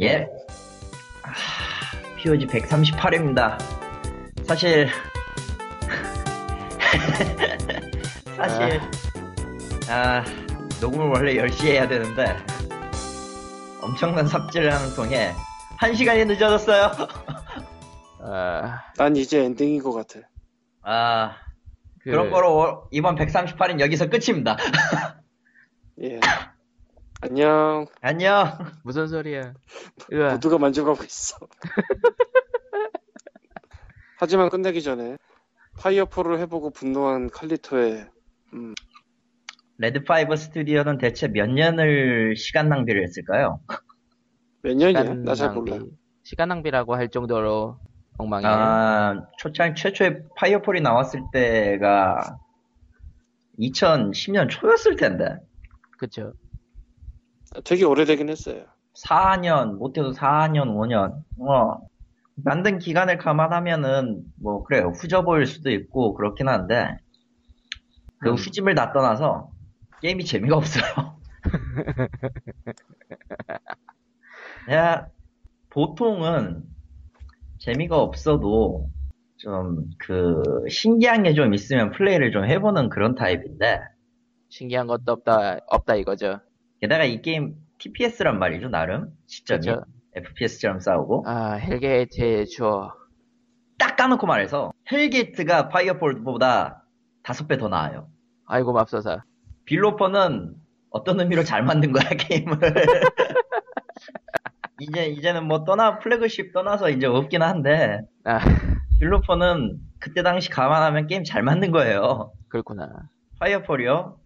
예. 아, POG 138입니다. 사실, 사실, 아, 녹음을 원래 10시에 해야 되는데, 엄청난 삽질을 하는 통에, 1시간이 늦어졌어요. 아, 난 이제 엔딩인 것 같아. 아, 그, 그런 거로 이번 138은 여기서 끝입니다. 예. 안녕. 안녕. 무슨 소리야? 으아, 모두가 만족하고 있어. 하지만 끝내기 전에 파이어폴을 해보고 분노한 칼리토의 음, 레드5 스튜디오는 대체 몇 년을 시간 낭비를 했을까요? 몇 년이야? 나 잘. 몰라. 시간 낭비라고 할 정도로 엉망이에요. 아, 초창 최초의 파이어폴이 나왔을 때가 2010년 초였을 텐데. 그쵸. 되게 오래되긴 했어요. 4년, 못해도 4년, 5년. 어. 만든 기간을 감안하면은, 뭐, 그래요. 후져 보일 수도 있고, 그렇긴 한데, 그 음. 후짐을 다 떠나서, 게임이 재미가 없어요. 야, 보통은, 재미가 없어도, 좀, 그, 신기한 게 좀 있으면 플레이를 좀 해보는 그런 타입인데, 신기한 것도 없다, 없다 이거죠. 게다가 이 게임 TPS란 말이죠, 나름. 시점이. 그쵸. FPS처럼 싸우고. 아, 헬게이트의 주어. 딱 까놓고 말해서 헬게이트가 파이어폴보다 다섯 배 더 나아요. 아이고, 맙소사. 빌로퍼는 어떤 의미로 잘 만든 거야 게임을. 이제 이제는 뭐 떠나 플래그십 떠나서 이제 없긴 한데 아, 빌로퍼는 그때 당시 감안하면 게임 잘 만든 거예요. 그렇구나. 파이어폴이요?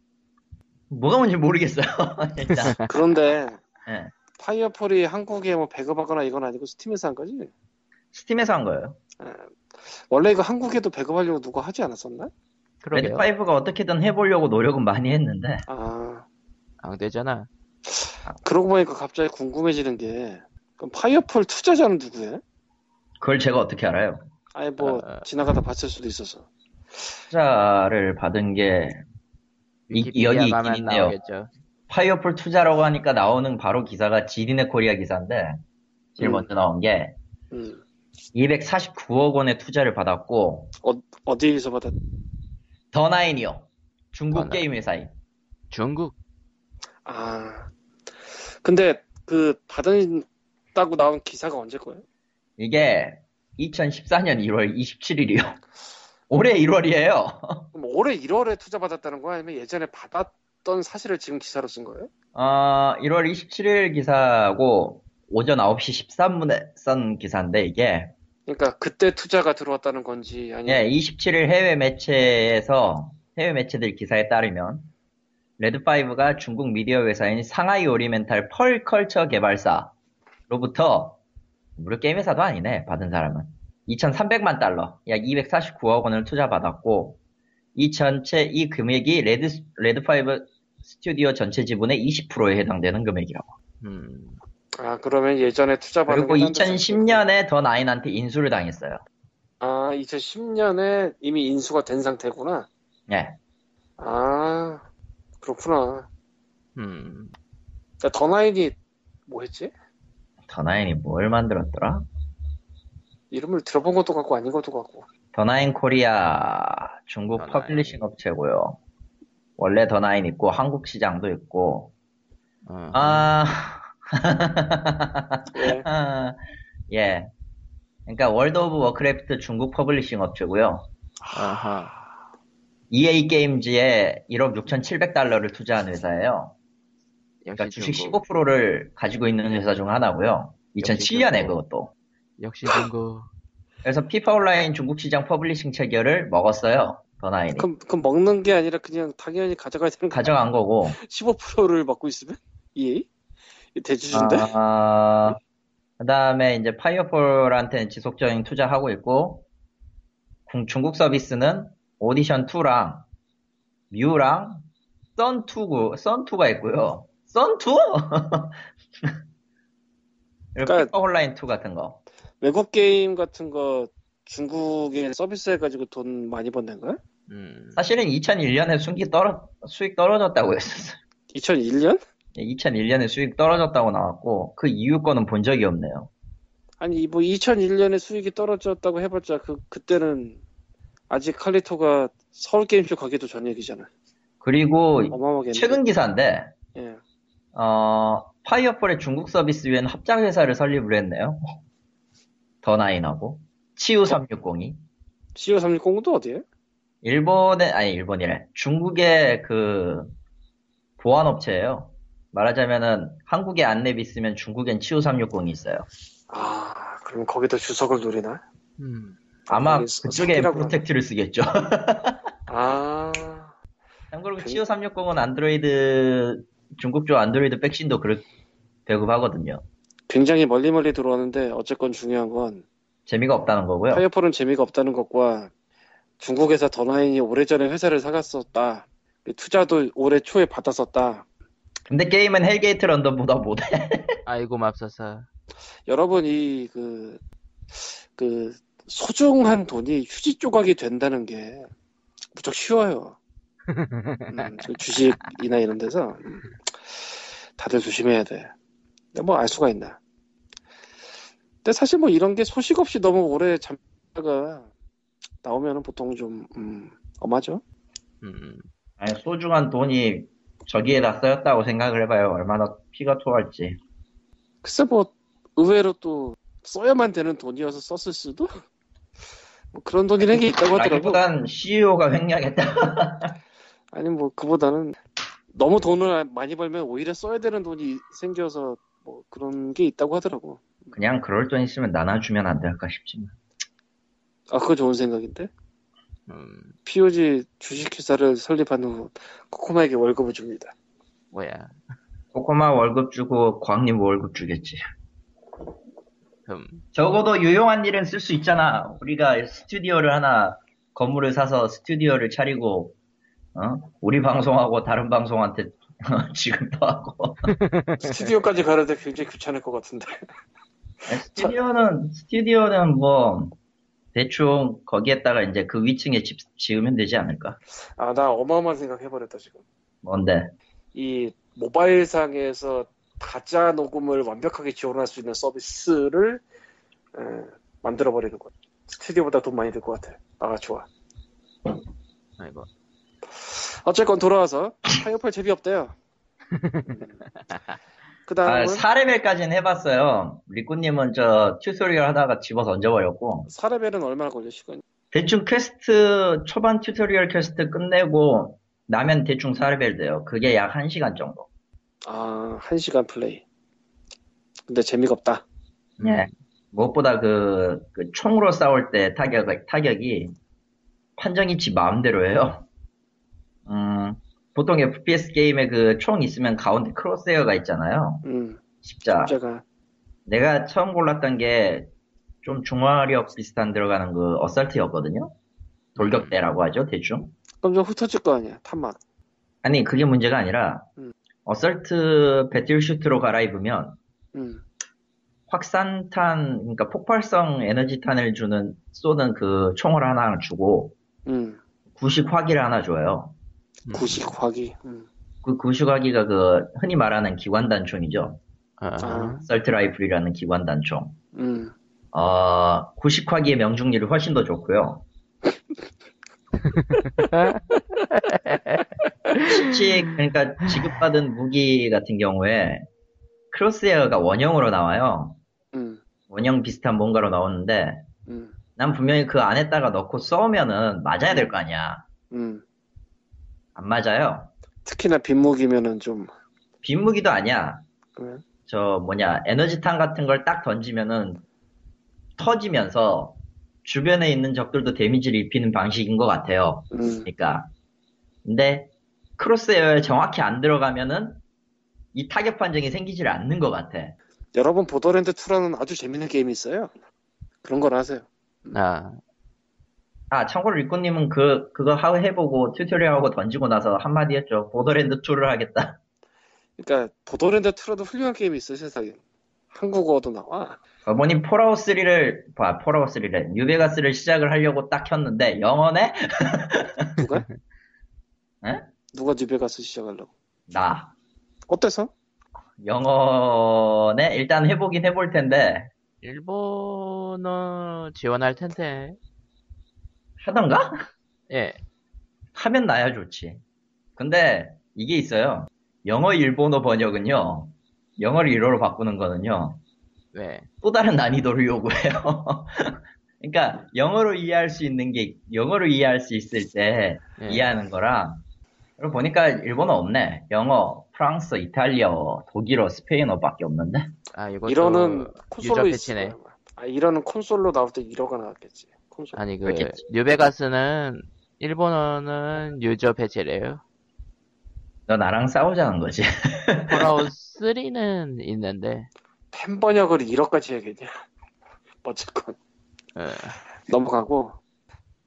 뭐가 뭔지 모르겠어요. 일단. 그런데 예. 파이어폴이 한국에 뭐 배급하거나 이건 아니고 스팀에서 한 거지? 스팀에서 한 거예요. 원래 이거 한국에도 배급하려고 누가 하지 않았었나? 그러게요. 레드5가 어떻게든 해보려고 노력은 많이 했는데 아 안 되잖아. 그러고 보니까 갑자기 궁금해지는 게 그럼 파이어폴 투자자는 누구야? 그걸 제가 어떻게 알아요? 아예 뭐 아, 지나가다 봤을 수도 있어서. 투자를 받은 게 이- 여기 있긴 있네요. 나오겠죠. 파이어폴 투자라고 하니까 나오는 바로 기사가 지디넷 코리아 기사인데 제일 음. 먼저 나온 게 음. 249억 원의 투자를 받았고 어, 어디에서 받았? 더나인이요 중국 더나인. 게임 회사인 중국. 아 근데 그 받았다고 나온 기사가 언제 거예요? 이게 2014년 1월 27일이요 올해 1월이에요 그럼 올해 1월에 투자 받았다는 거야? 아니면 예전에 받았던 사실을 지금 기사로 쓴 거예요? 어, 1월 27일 기사고 오전 9시 13분에 쓴 기사인데 이게 그러니까 그때 투자가 들어왔다는 건지 아니면 예, 27일 해외 매체에서 해외 매체들 기사에 따르면 레드5가 중국 미디어 회사인 상하이 오리엔탈 펄컬처 개발사로부터 무료 게임 회사도 아니네 받은 사람은 2,300만 달러 약 249억 원을 투자받았고 이 전체 이 금액이 레드 레드5 스튜디오 전체 지분의 20%에 해당되는 금액이라고. 음, 아 그러면 예전에 투자 받은 그리고 게딴 데서 2010년에 더 나인한테 인수를 당했어요. 아 2010년에 이미 인수가 된 상태구나. 예. 아 그렇구나. 음. 그러니까 더나인이 뭐 했지? 더 나인이 뭘 만들었더라? 이름을 들어본 것도 같고 아닌 것도 같고. 더나인 코리아 중국 더나인. 퍼블리싱 업체고요. 원래 더나인 있고 한국 시장도 있고 어. 아 예. 예. 그러니까 월드 오브 워크래프트 중국 publishing 업체고요. 아하. EA 게임즈에 1억 6,700달러를 투자한 회사예요. 그러니까 주식 중국. 15%를 가지고 있는 회사 중 하나고요. 역시 2007년에 중국. 그것도. 역시 중국. 그래서 피파 온라인 중국 시장 publishing 체결을 먹었어요. 더나인이. 그럼, 그럼 먹는 게 아니라 그냥 당연히 가져가야 되는 거 가져간 거고. 15%를 받고 있으면? EA? 대주주인데? 아, 그 다음에 이제 파이어폴한테는 지속적인 투자하고 있고, 중- 중국 서비스는 오디션2랑, 뮤랑, 썬2고, 썬2가 있고요. 썬2? 그리고 그러니까- 피파 온라인 2 같은 거. 외국 게임 같은 거 중국에 서비스 해가지고 돈 많이 번는 거야? 음. 사실은 2001년에 수익이 떨어, 수익 떨어졌다고 했었어요. 2001년? 2001년에 수익 떨어졌다고 나왔고 그 이후 거는 본 적이 없네요. 아니 뭐 2001년에 수익이 떨어졌다고 해봤자 그 그때는 아직 칼리토가 서울 게임쇼 가기도 전 얘기잖아. 그리고 어마어마하게. 최근 기사인데 예. 어, 파이어폴의 중국 서비스 위엔 합작 회사를 설립을 했네요. 더 나인하고 치후 360이 CO360도 어디에? 일본의 아니 일본이래 중국의 그 보안 업체예요. 말하자면은 한국에 안랩 있으면 중국엔 치후 360이 있어요. 아 그럼 거기다 주석을 노리나? 음. 아마 그쪽에 protect를 쓰겠죠. 아 참고로 그 그- 치후 360은 안드로이드 중국 쪽 안드로이드 백신도 그렇 배급하거든요. 굉장히 멀리 멀리 들어왔는데 어쨌건 중요한 건 재미가 없다는 거고요. 파이어폴은 재미가 없다는 것과 중국에서 더나인이 오래전에 회사를 사갔었다. 투자도 올해 초에 받았었다. 근데 게임은 헬게이트 런던보다 못해. 아이고 맙소사. 여러분 이그그 소중한 돈이 휴지 조각이 된다는 게 무척 쉬워요. 음, 그 주식이나 이런 데서 음, 다들 조심해야 돼. 근데 뭐알 수가 있나? 근데 사실 뭐 이런 게 소식 없이 너무 오래 잠자가 나오면은 보통 좀 음, 엄하죠. 음. 아니, 소중한 돈이 저기에다 쓰였다고 생각을 해봐요. 얼마나 피가 토할지. 글쎄 뭐 의외로 또 써야만 되는 돈이어서 썼을 수도 뭐 그런 돈이라는 게 있다고 하더라고. 라기보단 CEO가 횡령했다. 아니 뭐 그보다는 너무 돈을 많이 벌면 오히려 써야 되는 돈이 생겨서 뭐 그런 게 있다고 하더라고. 그냥 그럴 돈 있으면 나눠주면 안 될까 싶지만. 아 그거 좋은 생각인데. 음. POG 주식회사를 설립한 후 코코마에게 월급을 줍니다. 뭐야. 코코마 월급 주고 광님 월급 주겠지. 음. 적어도 유용한 일은 쓸 수 있잖아. 우리가 스튜디오를 하나 건물을 사서 스튜디오를 차리고 어? 우리 방송하고 다른 방송한테 지금도 하고 스튜디오까지 가는데 굉장히 귀찮을 것 같은데. 스튜디오는 스튜디오는 뭐 대충 거기에다가 이제 그 위층에 집 지으면 되지 않을까? 아 나 어마어마한 생각 해버렸다 지금. 뭔데? 이 모바일상에서 가짜 녹음을 완벽하게 지원할 수 있는 서비스를 에, 만들어버리는 거야. 스튜디오보다 돈 많이 들 것 같아. 아 좋아. 아이고. 어쨌건 돌아와서 파이어폴 재미없대요. 그 아, 다음은 4레벨까지는 해봤어요. 리꾸님은 저 tutorial 하다가 집어 던져버렸고 사레벨은 얼마나 걸려 시간이? 대충 퀘스트 초반 tutorial quest 끝내고 나면 대충 4레벨 돼요. 그게 약 1시간 정도. 아, 한 시간 플레이. 근데 재미가 없다. 예. 무엇보다 그, 그 총으로 싸울 때 타격, 타격이 판정이 지 마음대로 해요. 음, 보통 FPS 게임에 그 총 있으면 가운데 크로스헤어가 있잖아요. 음, 십자. 제가 내가 처음 골랐던 게 좀 중화력 비슷한 들어가는 그 어설트였거든요. 돌격대라고 하죠, 대충. 그럼 좀 흩어질 거 아니야, 탄막. 아니, 그게 문제가 아니라, 음. assault battle suit로 갈아입으면 음, 확산탄, 그러니까 폭발성 에너지탄을 주는, 쏘는 그 총을 하나 주고, 음, 구식 화기를 하나 줘요. 음. 구식 화기. 음. 그 구식 화기가 그, 흔히 말하는 기관 단총이죠. 아. 아. assault rifle이라는 기관 단총. 음, 어, 구식 화기의 명중률이 훨씬 더 좋고요. 실제, 그러니까 지급받은 무기 같은 경우에, 크로스헤어가 원형으로 나와요. 음, 원형 비슷한 뭔가로 나오는데, 음, 난 분명히 그 안에다가 넣고 쏘면은 맞아야 될 거 아니야. 음. 안 맞아요. 특히나 빈무기면은 좀, 빈무기도 아니야. 그러면, 저 뭐냐 에너지탄 같은 걸 딱 던지면은 터지면서 주변에 있는 적들도 데미지를 입히는 방식인 것 같아요. 음, 그러니까 근데 crosshair에 정확히 안 들어가면은 이 타격 판정이 생기질 않는 것 같아. 여러분 보더랜드 2라는 아주 재밌는 게임이 있어요. 그런 걸 하세요. 아. 아 참고로 리코님은 그 그거 하고 해보고 tutorial하고 던지고 나서 한마디 했죠. 보더랜드 2를 하겠다. 그러니까 보더랜드 2라도 훌륭한 게임이 있어요 세상에. 한국어도 나와. 어머님 폴아웃 3를 봐 폴아웃 3를 뉴베가스를 시작을 하려고 딱 켰는데 영어네? 누가? 에? 누가 뉴베가스 시작하려고? 나 어때서? 영어네 일단 해보긴 해볼 텐데 일본어 지원할 텐데. 하던가? 예. 하면 나야 좋지. 근데 이게 있어요. 영어 일본어 번역은요. 영어를 일어로 바꾸는 거는요. 왜? 또 다른 난이도를 요구해요. 그러니까 영어로 이해할 수 있는 게 영어로 이해할 수 있을 때 예. 이해하는 거랑 그리고 보니까 일본어 없네. 영어, 프랑스, 이탈리아, 독일어, 스페인어밖에 없는데. 아, 일어는 user 콘솔로. 있어요. 아, 일어는 콘솔로 나올 때 일어가 나왔겠지. 아니, 그. 뉴베가스는, 일본어는 user 패치래요. 너 나랑 싸우자는 거지. 폴아웃 3는 있는데, 팬 번역을 일어까지 해야겠냐. 어쨌건 어, 넘어가고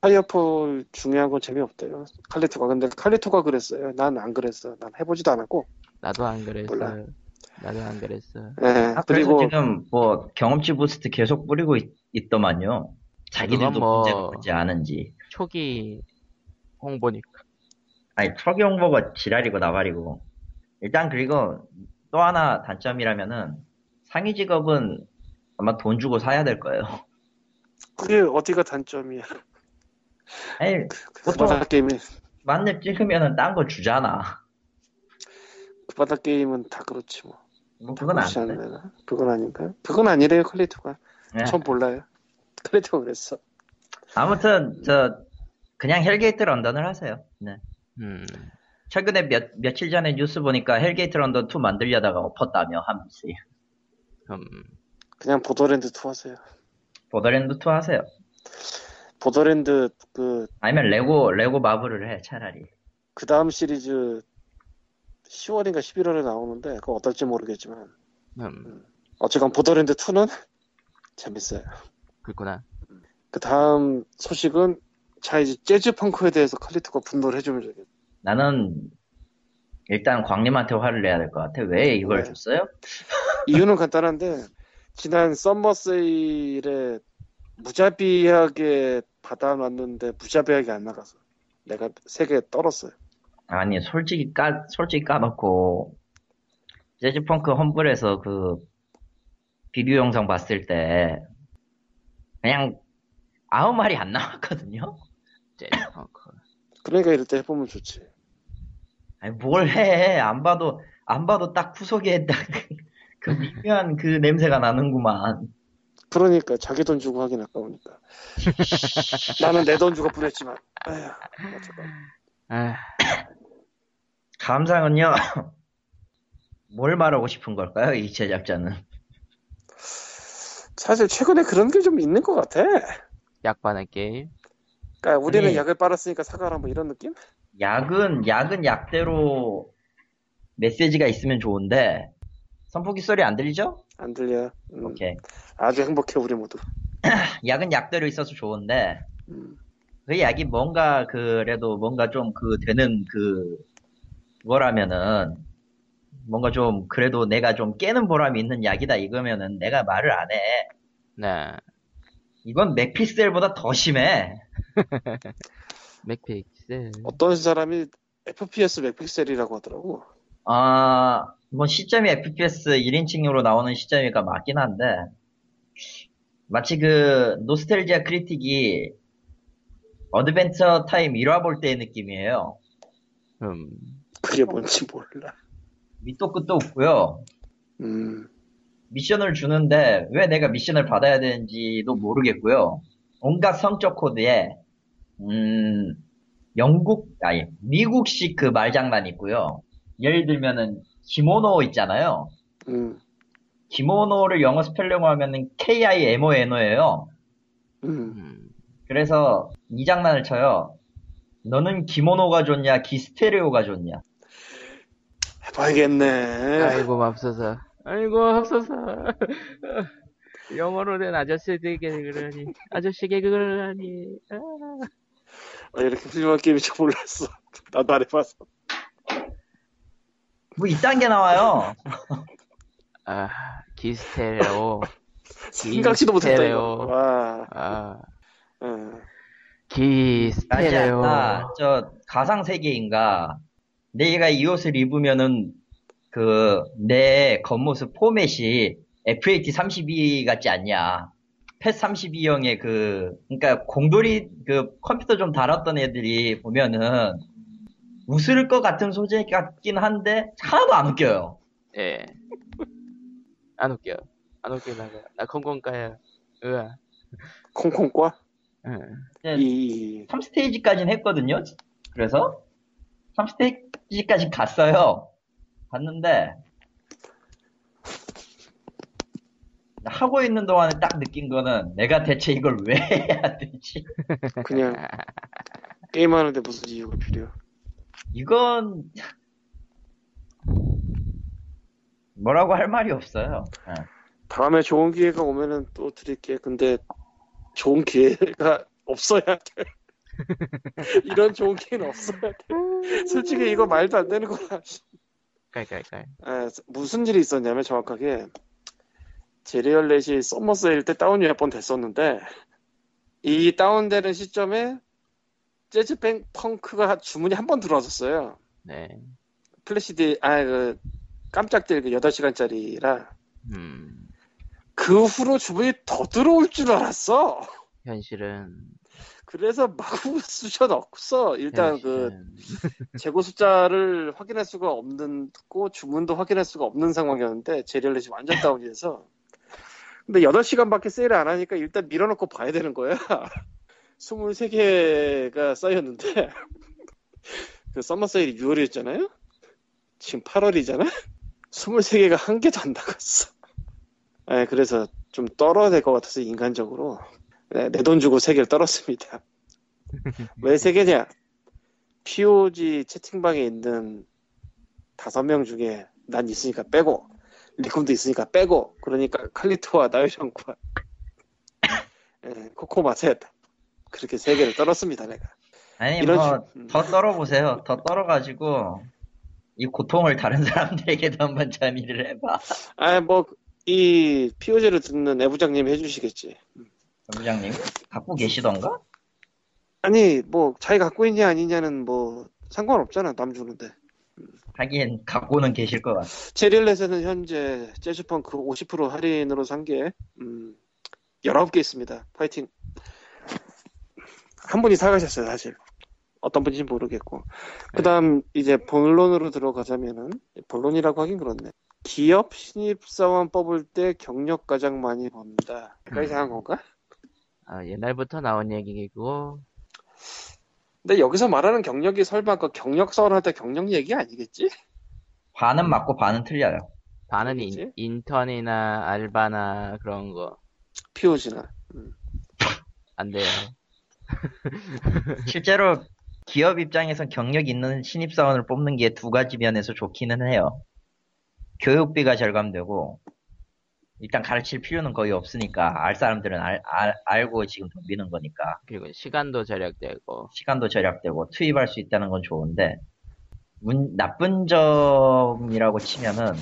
파이어폴 중요한 건 재미없대요. 칼리토가 근데 칼리토가 그랬어요. 난 안 그랬어. 난 해보지도 않았고. 나도 안 그랬어. 몰라. 나도 안 그랬어. 예, 아, 그리고 지금 뭐 경험치 boost 계속 뿌리고 있, 더만요 자기들도 뭐- 문제가 뭔지 아는지. 초기 홍보니까. 아니 트럭이 홍보가 지랄이고 나발이고. 일단 그리고 또 하나 단점이라면은 상위 직업은 아마 돈 주고 사야 될 거예요. 그게 어디가 단점이야. 아니 그 보통- 바닥 게임이 만렙 찍으면은 딴 거 주잖아. 그 바닥 게임은 다 그렇지 뭐. 뭐 그건. 않나? 그건 아닌가요? 그건 아니래요 칼리토가. 네. 전 몰라요. 칼리토가 그랬어. 아무튼 저 그냥 헬게이트 런던을 하세요. 네. 음, 최근에 몇 며칠 전에 뉴스 보니까 헬게이트 런던 2 만들려다가 엎었다며 함씨. 음, 그냥 보더랜드 2 하세요. 보더랜드 2 하세요. 보더랜드 그, 아니면 레고 레고 마블을 해 차라리. 그 다음 시리즈 10월인가 11월에 나오는데 그거 어떨지 모르겠지만 음, 어쨌건 보더랜드 2는 재밌어요. 그렇구나. 그 다음 소식은 자 이제 재즈 펑크에 대해서 칼리토가 분노를 해주면 되겠다. 나는 일단 광님한테 화를 내야 될 것 같아. 왜 이걸 왜? 줬어요? 이유는 간단한데 지난 썸머 세일에 무자비하게 받아놨는데 무자비하게 안 나가서 내가 세 개 떨었어요. 아니 솔직히 까 솔직히 까놓고 재즈 펑크 험블에서 그 비디오 영상 봤을 때 그냥 아무 말이 안 나왔거든요. 재즈펑크. 그러니까 이럴 때 해보면 좋지. 아니 뭘 해? 안 봐도 안 봐도 딱 구석에 딱그 미묘한 그 냄새가 나는구만. 그러니까 자기 돈 주고 하긴 아까우니까. 나는 내 돈 주고 뿌렸지만. 에휴, 어쩌다. 아, 감상은요. 뭘 말하고 싶은 걸까요? 이 제작자는. 사실 최근에 그런 게 좀 있는 것 같아. 약 바는 게임. 그러니까 우리는 아니. 약을 빨았으니까 사과라 뭐 이런 느낌? 약은 약은 약대로 메시지가 있으면 좋은데 선풍기 소리 안 들리죠? 안 들려. 음, 오케이. 아주 행복해 우리 모두. 약은 약대로 있어서 좋은데 음, 그 약이 뭔가 그래도 뭔가 좀 그 되는 그 그거라면은 뭔가 좀 그래도 내가 좀 깨는 보람이 있는 약이다 이거면은 내가 말을 안 해. 네. 이건 맥픽셀보다 더 심해. 맥픽셀. 어떤 사람이 FPS 맥픽셀이라고 하더라고. 아, 뭐 시점이 FPS 1인칭으로 나오는 시점이니까 맞긴 한데 마치 그 노스텔지아 크리틱이 어드벤처 타임 1화 볼 때의 느낌이에요. 음, 그게 뭔지 몰라. 밑도 끝도 없고요. 음, 미션을 주는데 왜 내가 미션을 받아야 되는지도 모르겠고요. 온갖 성적 코드에 음, 영국 아니 미국식 그 말장난 있고요. 예를 들면은 기모노 있잖아요. 음, 기모노를 영어 스펠링으로 하면은 K-I-M-O-N-O예요. 음. 음. 그래서 이 장난을 쳐요. 너는 기모노가 좋냐, 기스테레오가 좋냐. 해봐야겠네. 아이고 맙소사. 아이고 맙소사. 영어로 된 아저씨에게 그러니 아저씨 개그를 하니. 아. 아, 이렇게 훌륭한 게임인 줄 몰랐어. 나도 안 해봐서. 뭐 이딴 게 나와요. 아, 기스테레오. 생각지도 못했다 스테레오. 이거. 와, 아, 응. 아니, 기스테레오. 아, 저 가상 세계인가. 내가 이 옷을 입으면은 그, 내 겉모습 포맷이 FAT32 같지 않냐. 펫32형의 그, 그니까 공돌이, 그 컴퓨터 좀 달았던 애들이 보면은 웃을 것 같은 소재 같긴 한데 하나도 안 웃겨요. 예. 안 웃겨. 안 웃기다가 나 콩콩가요. 으아. 콩콩과 응. 그냥 이 3스테이지까지는 했거든요. 그래서 3스테이지까지 갔어요. 갔는데 하고 있는 동안에 딱 느낀 거는 내가 대체 이걸 왜 해야 되지? 그냥 게임하는데 무슨 이유가 필요해? 이건 뭐라고 할 말이 없어요. 예. 다음에 좋은 기회가 오면은 또 드릴게. 근데 좋은 기회가 없어야 돼. 이런 좋은 기회는 없어야 돼. 솔직히 이거 말도 안 되는 거야. 깔깔깔. 아, 무슨 일이 있었냐면 정확하게 제리얼렛이 서머 세일 때 다운이 몇 번 됐었는데 이 다운되는 시점에 재즈 뱅 펑크가 주문이 한 번 들어왔었어요. 네. 플래시디 아그 깜짝들 그 8시간짜리라 음. 그 후로 주문이 더 들어올 줄 알았어. 현실은 그래서 마구 쑤셔 넣었어. 일단 그 현실은 재고 숫자를 확인할 수가 없는 고 주문도 확인할 수가 없는 상황이었는데 제리얼렛이 완전 다운이 돼서. 근데 8시간밖에 세일을 안 하니까 일단 밀어놓고 봐야 되는 거야. 23개가 쌓였는데. 그 썸머 세일이 6월이었잖아요? 지금 8월이잖아? 23개가 한 개도 안 나갔어. 네, 그래서 좀 떨어야 될 것 같아서 인간적으로 네, 내돈 주고 3개를 떨었습니다 왜 3개냐 POG 채팅방에 있는 다섯 명 중에 난 있으니까 빼고 리콤도 있으니까 빼고 그러니까 칼리토와 나유정과 예, 코코 마세였다 그렇게 세 개를 떨었습니다 내가 아니 뭐 식- 음. 더 떨어보세요. 더 떨어가지고 이 고통을 다른 사람들에게도 한번 전이를 해봐. 아뭐이 POG를 듣는 내부장님이 해주시겠지 부장님 갖고 계시던가? 아니 뭐 자기 갖고 있냐 아니냐는 뭐 상관없잖아 남 주는데 하긴 갖고는 계실 것 같아. 제리얼렛에는 현재 재즈펑크 50% 할인으로 산게 음, 19개 있습니다. 파이팅. 한 분이 사가셨어요, 사실. 어떤 분인지 모르겠고. 그 다음, 이제 본론으로 들어가자면은, 본론이라고 하긴 그렇네. 기업 신입사원 뽑을 때 경력 가장 많이 본다. 약간 음. 이상한 건가? 아, 옛날부터 나온 얘기고 근데 여기서 말하는 경력이 설마 그 경력사원 할때 경력 얘기 아니겠지? 반은 맞고 반은 틀려요. 반은? 인, 인턴이나 알바나 그런 거안 POG나. 돼요. 실제로 기업 입장에선 경력 있는 신입사원을 뽑는 게 두 가지 면에서 좋기는 해요. 교육비가 절감되고, 일단 가르칠 필요는 거의 없으니까, 알 사람들은 알, 알, 알고 지금 덤비는 거니까, 그리고 시간도 절약되고 시간도 절약되고, 투입할 수 있다는 건 좋은데, 문- 나쁜 점이라고 치면은,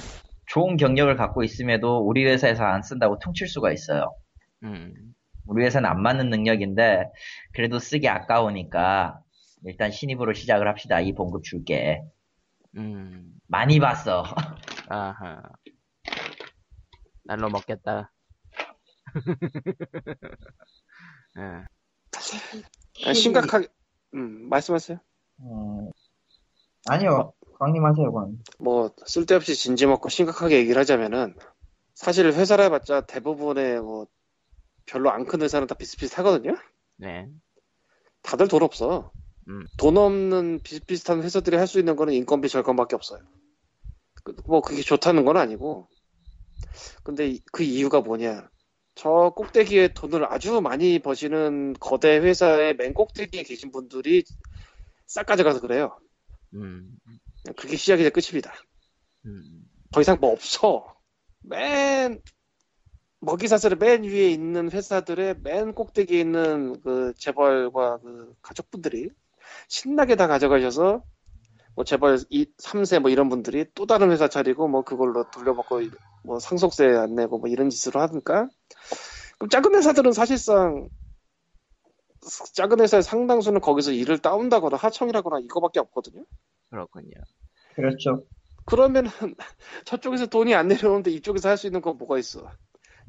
좋은 경력을 갖고 있음에도 우리 회사에서 안 쓴다고 퉁칠 수가 있어요. 음. 우리 회사는 안 맞는 능력인데 그래도 쓰기 아까우니까 일단 신입으로 시작을 합시다. 이 봉급 줄게. 음. 많이 봤어. 아하. 날로 먹겠다. 예. 아니, 심각하게, 음, 말씀하세요. 음, 아니요. 광님 하세요, 광님. 뭐 쓸데없이 진지 먹고 심각하게 얘기를 하자면은 사실 회사를 해봤자 대부분의 뭐 별로 안 큰 회사는 다 비슷비슷하거든요. 네. 다들 돈 없어. 음. 돈 없는 비슷비슷한 회사들이 할 수 있는 거는 인건비 절감밖에 없어요. 그- 뭐 그게 좋다는 건 아니고. 근데 이- 그 이유가 뭐냐? 저 꼭대기에 돈을 아주 많이 버시는 거대 회사의 맨 꼭대기에 계신 분들이 싹 가져가서 그래요. 음. 그게 시작이자 끝입니다. 음. 더 이상 뭐 없어. 맨 먹이 사슬의 맨 위에 있는 회사들의 맨 꼭대기에 있는 그 재벌과 그 가족분들이 신나게 다 가져가셔서 뭐 재벌 2, 3세 뭐 이런 분들이 또 다른 회사 차리고 뭐 그걸로 돌려먹고 뭐 상속세 안 내고 뭐 이런 짓을 하니까 그럼 작은 회사들은 사실상 작은 회사의 상당수는 거기서 일을 따온다거나 하청이라거나 이거밖에 없거든요. 그렇군요. 그렇죠. 그러면은 저쪽에서 돈이 안 내려오는데 이쪽에서 할 수 있는 건 뭐가 있어?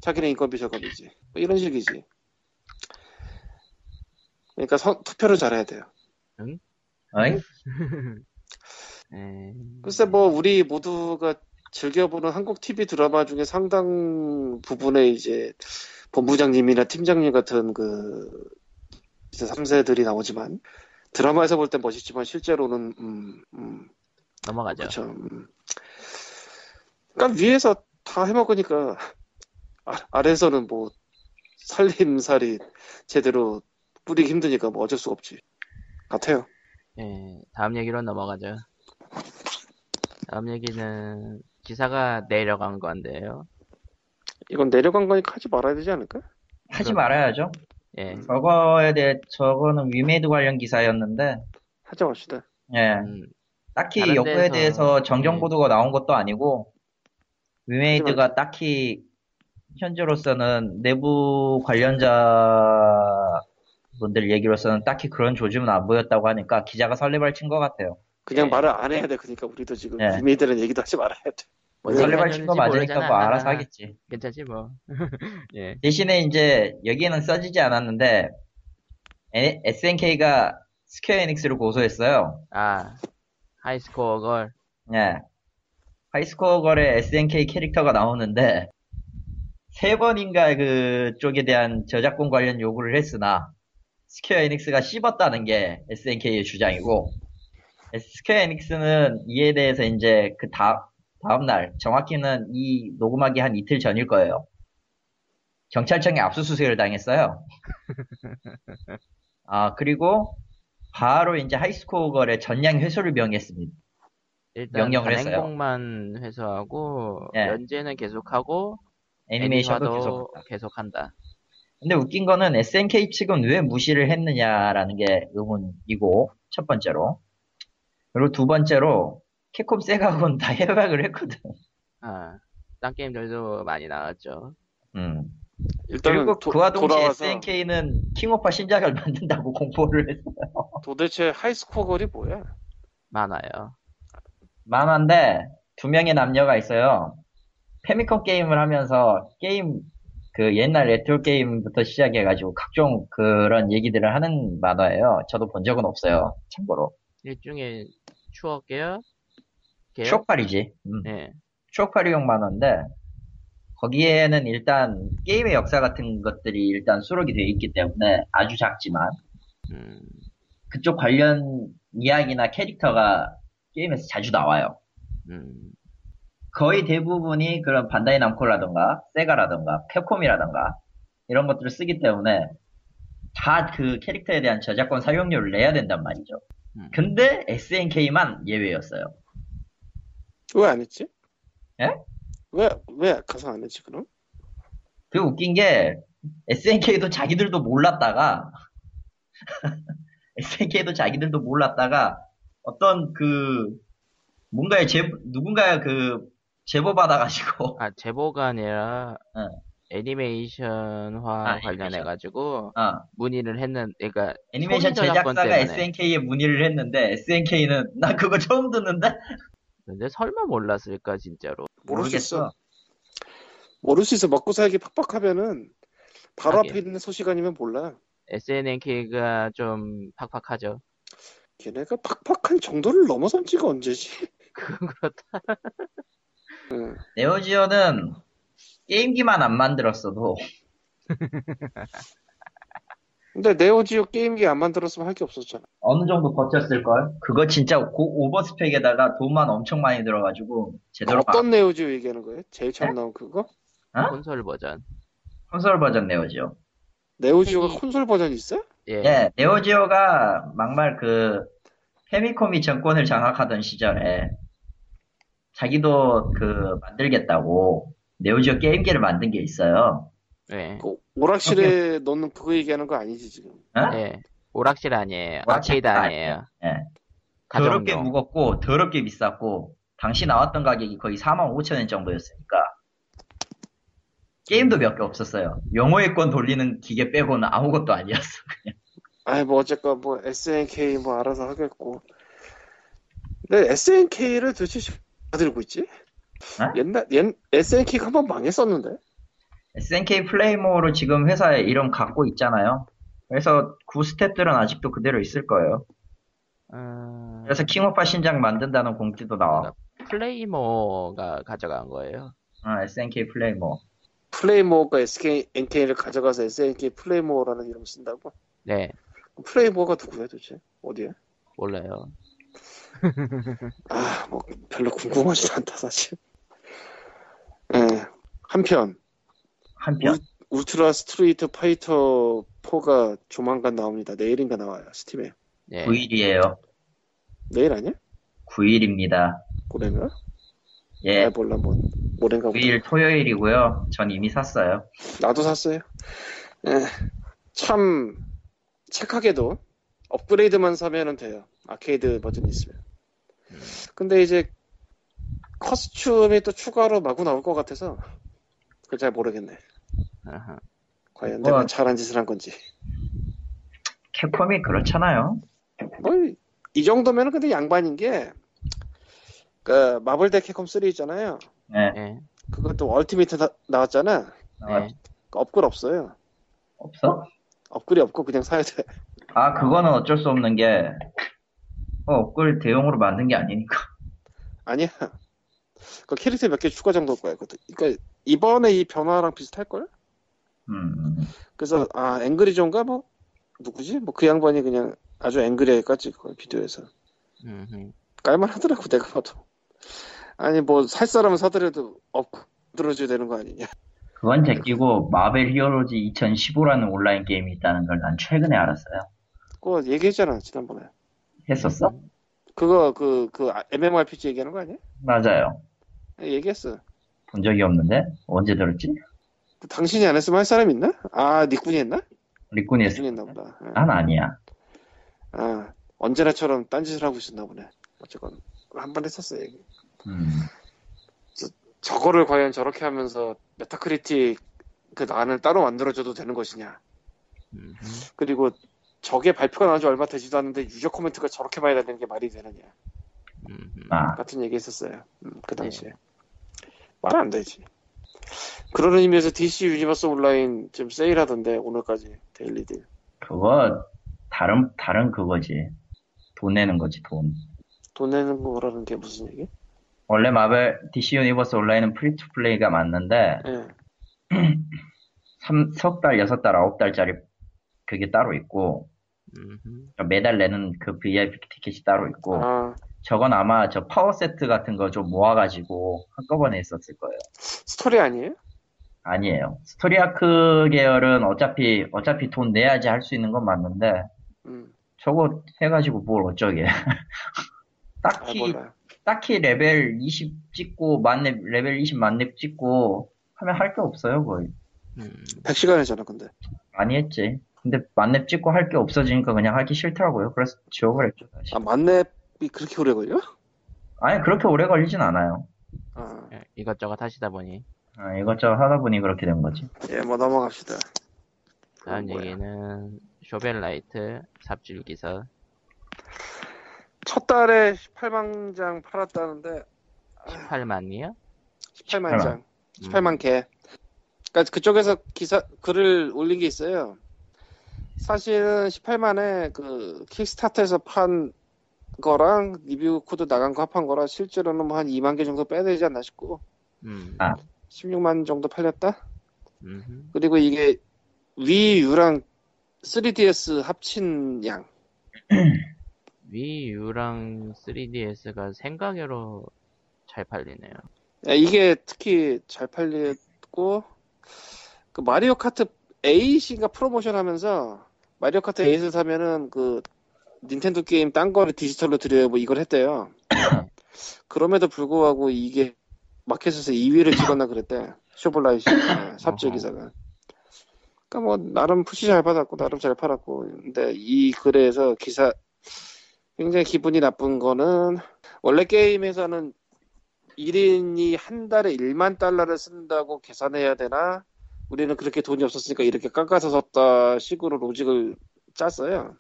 자기네 인건비 저건이지. 뭐 이런 식이지. 그러니까 선- 투표를 잘해야 돼요. 어이? 에, 글쎄 뭐 우리 모두가 즐겨보는 한국 TV 드라마 중에 상당 부분에 이제 본부장님이나 팀장님 같은 그 3세들이 나오지만 드라마에서 볼 땐 멋있지만 실제로는 음, 음, 넘어가죠. 음. 그러니까 위에서 다 해먹으니까 아, 아래에서는 뭐 살림살이 제대로 뿌리기 힘드니까 뭐 어쩔 수가 없지. 같아요. 예, 다음 얘기로 넘어가죠. 다음 얘기는 기사가 내려간 건데요. 이건 내려간 거니까 하지 말아야 되지 않을까? 하지 말아야죠. 예, 저거에 대해 저거는 위메이드 관련 기사였는데 하지 맙시다. 예. 음, 딱히 다른 여부에 데서- 대해서 정정 예. 보도가 나온 것도 아니고 위메이드가 딱히 현재로서는 내부 관련자 분들 얘기로서는 딱히 그런 조짐은 안 보였다고 하니까 기자가 설레발 친 것 같아요. 그냥 예. 말을 안 해야 돼. 그러니까 우리도 지금 네. 위메이드는 얘기도 하지 말아야 돼. 뭔 설레발 얘기 친거 하는지 맞으니까 뭐. 알아서 하겠지. 괜찮지 뭐. 예, 대신에 이제 여기에는 써지지 않았는데 SNK가 스퀘어 에닉스를 고소했어요. 아, 하이스코어 걸. 예. 하이스코어 걸에 SNK 캐릭터가 나오는데 세 번인가 그 쪽에 대한 저작권 관련 요구를 했으나 Square Enix가 씹었다는 게 SNK의 주장이고 Square Enix는 이에 대해서 이제 그 다, 다음 날 정확히는 이 녹음하기 한 이틀 전일 거예요. 경찰청에 압수수색을 당했어요. 아 그리고 바로 이제 High Score Girl의 전량 회수를 명했습니다. 일단 명령을 했어요. 단행본만 회수하고 예. 연재는 계속하고 애니메이션도 계속 계속한다. 근데 웃긴 거는 SNK 측은 왜 무시를 했느냐라는 게 의문이고, 첫 번째로. 그리고 두 번째로, 캡콤 세가곤 다 협약을 했거든. 아, 딴 게임들도 많이 나왔죠. 음. 일단은 그리고 도- 그와 동시에 돌아와서 SNK는 킹오파 신작을 만든다고 공포를 했어요. 도대체 High Score Girl이 뭐야? 많아요. 만화인데, 두 명의 남녀가 있어요. Famicom 게임을 하면서, 게임, 그 옛날 레트로 게임부터 시작해가지고 각종 그런 얘기들을 하는 만화예요. 저도 본 적은 없어요. 참고로. 일종의 추억 계열? 계열? 추억팔이지. 음. 예. 추억팔이용 만화인데 거기에는 일단 게임의 역사 같은 것들이 일단 수록이 되어 있기 때문에 아주 작지만 음, 그쪽 관련 이야기나 캐릭터가 게임에서 자주 나와요. 음, 거의 대부분이 그런 반다이 남코라던가 세가라던가 캡콤이라던가 이런 것들을 쓰기 때문에 다 그 캐릭터에 대한 저작권 사용료를 내야 된단 말이죠. 음. 근데 SNK만 예외였어요. 왜 안 했지? 예? 왜, 왜 가서 안 했지, 그럼? 그 웃긴 게 SNK도 자기들도 몰랐다가 SNK도 자기들도 몰랐다가 어떤 그 뭔가의 제 누군가의 그 제보 받아가지고 아, 제보가 아니라 응. 애니메이션화 아, 관련해 가지고 어, 문의를 했는, 그러니까 애니메이션 제작사가. SNK에 문의를 했는데 SNK는 나 그거 처음 듣는데 근데 설마 몰랐을까 진짜로. 모를 수 있어. 모르겠어. 모를 수 있어. 먹고 살기 팍팍하면은 바로 하긴. 앞에 있는 소식 아니면 몰라. SNK가 좀 팍팍하죠. 걔네가 팍팍한 정도를 넘어선 지가 언제지? 그건 그렇다. 응. 네오지오는 게임기만 안 만들었어도 근데 네오지오 게임기 안 만들었으면 할 게 없었잖아. 어느 정도 버텼을걸? 그거 진짜 고 오버스펙에다가 돈만 엄청 많이 들어가지고 제대로 막 어떤 Neo Geo 얘기하는 거예요? 제일 처음 네? 나온 그거? 어? 콘솔 버전. 콘솔 버전 Neo Geo. Neo Geo가 이- 콘솔 버전이 있어요? 예. 예, Neo Geo가 막말 그 Famicom이 정권을 장악하던 시절에 자기도 그 만들겠다고 Neo Geo 게임기를 만든 게 있어요. 예. 그 오락실에 넣는 그거 얘기하는 거 아니지 지금? 어? 예. 오락실 아니에요. 오락실 아케이드 아니에요. 예. 더럽게 가정용. 무겁고 더럽게 비쌌고 당시 나왔던 가격이 거의 4만 5천 원 정도였으니까 게임도 몇 개 없었어요. 영어의 권 돌리는 기계 빼고는 아무것도 아니었어. 그냥. 아이 뭐 어쨌건 뭐 SNK 뭐 알아서 하겠고. 근데 SNK를 도대체 들고 있지? 어? 옛날 옛 SNK 한번 망했었는데. SNK 플레이모로 지금 회사의 이름 갖고 있잖아요. 그래서 구 스탭들은 아직도 그대로 있을 거예요. 음, 그래서 킹오파 신작 만든다는 공지도 나와. Playmore가 가져간 거예요. 어, SNK Playmore. Playmore가 SNK를 가져가서 SNK Playmore라는 이름을 쓴다고? 네, Playmore가 누구야 도대체? 어디야? 몰라요. 아, 뭐 별로 궁금하지도 않다 사실. 예. 한편 한편 Ultra Street Fighter 4가 조만간 나옵니다. 내일인가 나와요. Steam에. 네, 9일이에요. 내일 아니야? 9일입니다. 모레인가? 예, 아, 몰라 뭐 모레인가 보다. 9일 토요일이고요. 전 이미 샀어요. 나도 샀어요. 예. 참 착하게도 업그레이드만 사면은 돼요. 아케이드 버전이 있으면. 근데 이제 커스튬이 또 추가로 마구 나올 것 같아서 그걸 잘 모르겠네. 아하. 과연 뭐- 내가 잘한 짓을 한 건지. 캡콤이 그렇잖아요. 뭐 이 정도면은 근데 양반인 게 그 마블 대 캡콤 3 있잖아요. 네, 네, 그것도 얼티미트 나, 나왔잖아. 나왔- 네. 그 업글 없어요. 없어? 업글이 없고 그냥 사야 돼. 아, 그거는 어쩔 수 없는 게, 어, 업글 대용으로 만든 게 아니니까. 아니야. 그 캐릭터 몇 개 추가 정도일 거야. 그러니까 이번에 이 변화랑 비슷할 걸? 음, 그래서 아 Angry Joe인가 뭐 누구지? 뭐 그 양반이 그냥 아주 angry하게 깠지 그걸 비디오에서. 깔만하더라고 내가 봐도. 아니 뭐 살 사람은 사더라도 업글을 줘야 되는 거 아니냐? 그건 제끼고, Marvel Heroes 2015라는 온라인 게임이 있다는 걸 난 최근에 알았어요. 그거 얘기했잖아 지난번에. 했었어? 그거 그그 MMORPG 얘기하는 거 아니야? 맞아요. 얘기했어. 본 적이 없는데? 언제 들었지? 당신이 안 했으면 할 사람 있나? 아 니꾼이 했나? 리꾼이 했어. 니꾼이 했나 보다. 아, 난 아니야. 아 언제나처럼 딴짓을 하고 있었나 보네. 어쨌건 한 번 했었어 얘기. 음, 저거를 과연 저렇게 하면서 Metacritic 그 난을 따로 만들어줘도 되는 것이냐. 음흠. 그리고 저게 발표가 나온 지 얼마 되지도 않는데 유저 코멘트가 저렇게 많이 달리는 게 말이 되느냐. 음흠. 아, 같은 얘기 했었어요. 음, 그 네. 당시에. 말 안 되지. 그러는 의미에서 DC Universe Online 지금 세일하던데 오늘까지 daily deal. 그거, 다른, 다른 그거지. 돈 내는 거지, 돈. 돈 내는 거라는 게 무슨 얘기? 원래 마벨 DC 유니버스 온라인은 free to play가 맞는데, 예. 3, 석 달, 여섯 달, 아홉 달짜리 그게 따로 있고. 그러니까 매달 내는 그 VIP 티켓이 따로 있고, 아, 저건 아마 저 power set 같은 거 좀 모아가지고 한꺼번에 했었을 거예요. 스토리 아니에요? 아니에요. story arc 계열은 어차피, 어차피 돈 내야지 할 수 있는 건 맞는데, 음, 저거 해가지고 뭘 어쩌게. 아, 딱히, 몰라. 딱히 레벨 20 찍고, 만렙, 레벨 20 만렙 찍고, 하면 할 게 없어요, 거의. 음. 100시간이잖아, 근데. 많이 했지. 근데 만렙 찍고 할 게 없어지니까 그냥 하기 싫더라고요. 그래서 지워버렸죠, 다시. 아, 만렙 이 그렇게 오래 걸려? 아니, 그렇게 오래 걸리진 않아요. 아, 예, 이것저것 하시다 보니 아, 이것저것 하다 보니 그렇게 된 거지. 예, 뭐 넘어갑시다. 다음 뭐야. 얘기는 Shovel Knight 삽질 기사 첫 달에 18만 장 팔았다는데 18만이요? 18만 18만. 장, 18만 개. 그러니까 그쪽에서 기사 글을 올린 게 있어요. 사실은 18만에 그 킥스타터에서 판 거랑 review code 나간 거 합한 거라 실제로는 뭐 한 2만 개 정도 빼야 되지 않나 싶고 음. 아. 16만 정도 팔렸다. 음흠. 그리고 이게 Wii U랑 3DS 합친 양. Wii U랑 3DS가 생각 외로 잘 팔리네요. 야, 이게 특히 잘 팔렸고 그 Mario Kart 8인가 프로모션 하면서 Mario Kart 8을 사면은 그 닌텐도 게임 딴 거를 디지털로 드려요 뭐 이걸 했대요. 그럼에도 불구하고 이게 마켓에서 2위를 찍었나 그랬대. Shovel Knight 네, 삽질. 기사가. 그러니까 뭐 나름 푸시 잘 받았고 나름 잘 팔았고 근데 이 글에서 기사 굉장히 기분이 나쁜 거는 원래 게임에서는 1인이 한 달에 1만 달러를 쓴다고 계산해야 되나? 우리는 그렇게 돈이 없었으니까 이렇게 깎아서 썼다 식으로 로직을 짰어요.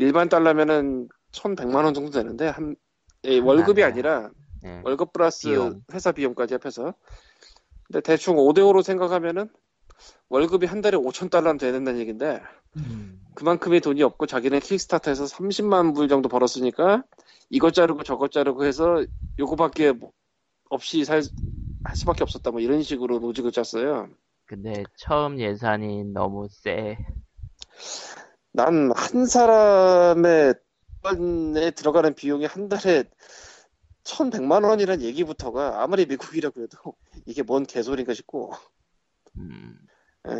아, 1만 달러면은 1,100만 원 정도 되는데 한 예, 월급이 아, 아니라 예. 월급 플러스 비용. 회사 비용까지 합해서. 근데 대충 5대 5로 생각하면은 월급이 한 달에 5천 달러는 된다는 얘긴데 음. 그만큼의 돈이 없고 자기는 킥스타터에서 30만 불 정도 벌었으니까 이것 자르고 저것 자르고 해서 요거밖에 뭐 없이 살, 할 수밖에 없었다 뭐 이런 식으로 노직을 짰어요. 근데 처음 예산이 너무 세. 난 한 사람의 에 들어가는 비용이 한 달에 1100만 원이라는 얘기부터가 아무리 미국이라고 해도 이게 뭔 개소리인가 싶고 음. 예.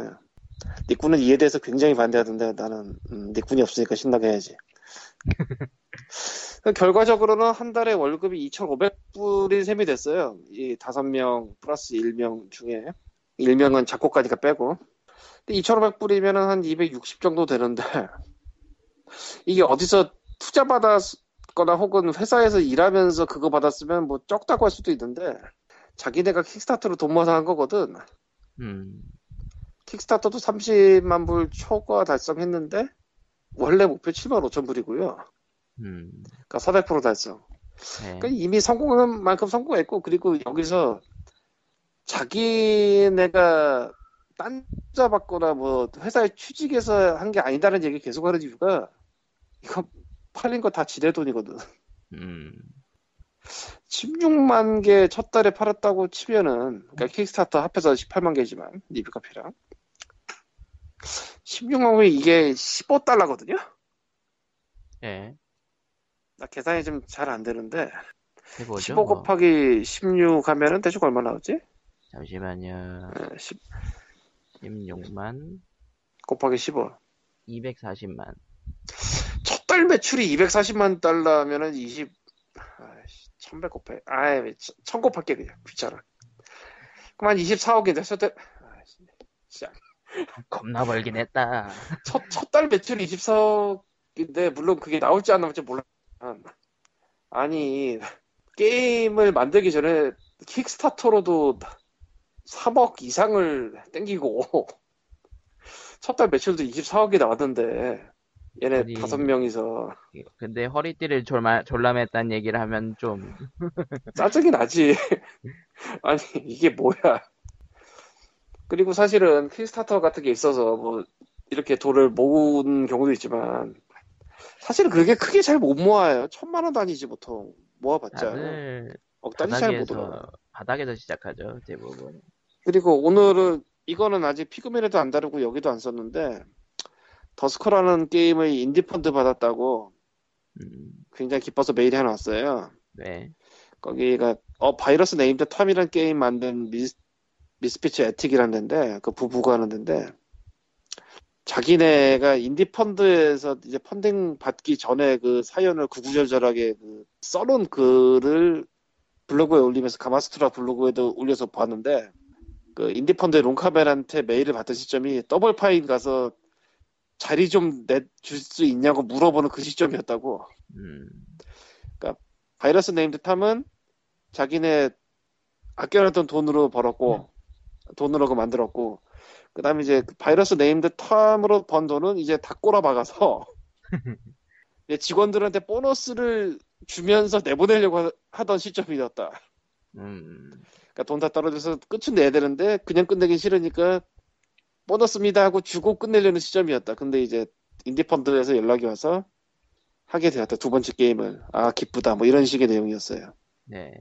니꾼은 이에 대해서 굉장히 반대하던데 나는 음, 니꾼이 없으니까 신나게 해야지. 그 결과적으로는 한 달에 월급이 2,500불인 셈이 됐어요. 이 다섯 명 플러스 1명 중에 1명은 작곡가니까 빼고. 근데 2,500불이면 한 260 정도 되는데 이게 어디서 투자 받았거나 혹은 회사에서 일하면서 그거 받았으면 뭐 적다고 할 수도 있는데 자기네가 킥스타터로 돈 모아서 한 거거든. 음. 킥스타터도 30만 불 초과 달성했는데 원래 목표 7만 5천 불이고요. 음. 그러니까 400% 달성. 네. 그러니까 이미 성공한 만큼 성공했고 그리고 여기서 자기네가 딴 투자 받거나 뭐 회사에 취직해서 한 게 아니다는 얘기 계속 하는 이유가 이거 팔린 거 다 지네 돈이거든. 음. 16만 개 첫 달에 팔았다고 치면은 그러니까 킥스타터 합해서 18만 개지만 리뷰카피랑 16만 개 이게 15달러거든요. 예. 나 계산이 좀 잘 안 되는데 해보죠. 15 뭐. 곱하기 16 하면은 대충 얼마 나오지? 잠시만요. 어, 10 16만 곱하기 15. 240만. 첫 달 매출이 240만 달러면은 20 아이씨 1100 곱해. 아이 1000 곱할게 그냥 귀찮아. 한 24억인데 첫 달. 아이씨, 진짜. 겁나 벌긴 했다. 첫, 첫 달 매출이 24억인데, 물론 그게 나올지 안 나올지 몰라. 아니, 게임을 만들기 전에 킥스타터로도 3억 이상을 땡기고, 첫 달 매출도 24억이 나왔는데, 얘네. 다섯 명이서 근데 허리띠를 졸마, 졸라맸다는 얘기를 하면 좀 짜증이 나지. 아니, 이게 뭐야. 그리고 사실은 킥스타터 같은 게 있어서 뭐 이렇게 돈을 모은 경우도 있지만 사실은 그게 크게 잘 못 모아요. 천만 원 단위지 보통 모아봤자 억 단위 잘못 바닥에서 올라. 바닥에서 시작하죠 대부분. 그리고 오늘은 이거는 아직 피그맨에도 안 다루고 여기도 안 썼는데 Duskers라는 게임이 Indie Fund 받았다고 음, 굉장히 기뻐서 메일이 하나 왔어요. 네. 거기가 어 바이러스 네임드 텀이라는 게임 만든 Mis, Misfits Attic이라는 데인데 그 부부가 하는 데인데 자기네가 Indie Fund에서 이제 펀딩 받기 전에 그 사연을 구구절절하게 그 써놓은 글을 블로그에 올리면서 Gamasutra 블로그에도 올려서 봤는데 그 Indie Fund Ron Carmel한테 메일을 받던 시점이 Double Fine 가서 자리 좀 내줄 수 있냐고 물어보는 그 시점이었다고. 음, 바이러스 네임드 탐은 자기네 아껴놨던 돈으로 벌었고 돈으로 그 만들었고 그 다음에 이제 그 바이러스 네임드 탐으로 번 돈은 이제 다 꼬라박아서 직원들한테 보너스를 주면서 내보내려고 하- 하던 시점이었다. 음, 그러니까 돈 다 떨어져서 끝은 내야 되는데 그냥 끝내긴 싫으니까 보너스입니다 하고 주고 끝내려는 시점이었다. 근데 이제 인디펀드에서 연락이 와서 하게 되었다. 두 번째 게임을. 아 기쁘다. 뭐 이런 식의 내용이었어요. 네.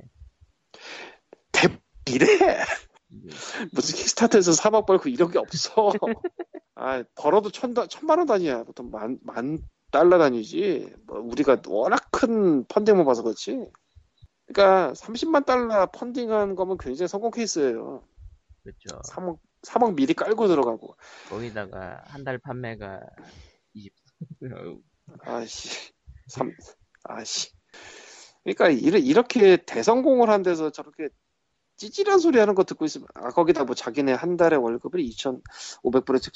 이래? 음, 무슨 킥스타트에서 3억 벌고 이런 게 없어. 아, 벌어도 천, 다- 천만 원 단위야. 보통 만, 만 달러 단위지. 뭐 우리가 워낙 큰 펀딩만 봐서 그렇지. 그러니까 30만 달러 펀딩한 거면 굉장히 성공 케이스예요. 그렇죠. 3억, 3억 미리 깔고 들어가고. 거기다가 한 달 판매가 20. 아씨. 3, 아씨. 그러니까 이렇게 대성공을 한 데서 저렇게 찌질한 소리 하는 거 듣고 있으면, 아, 거기다 뭐 자기네 한 달에 월급을 2,500불에 즉,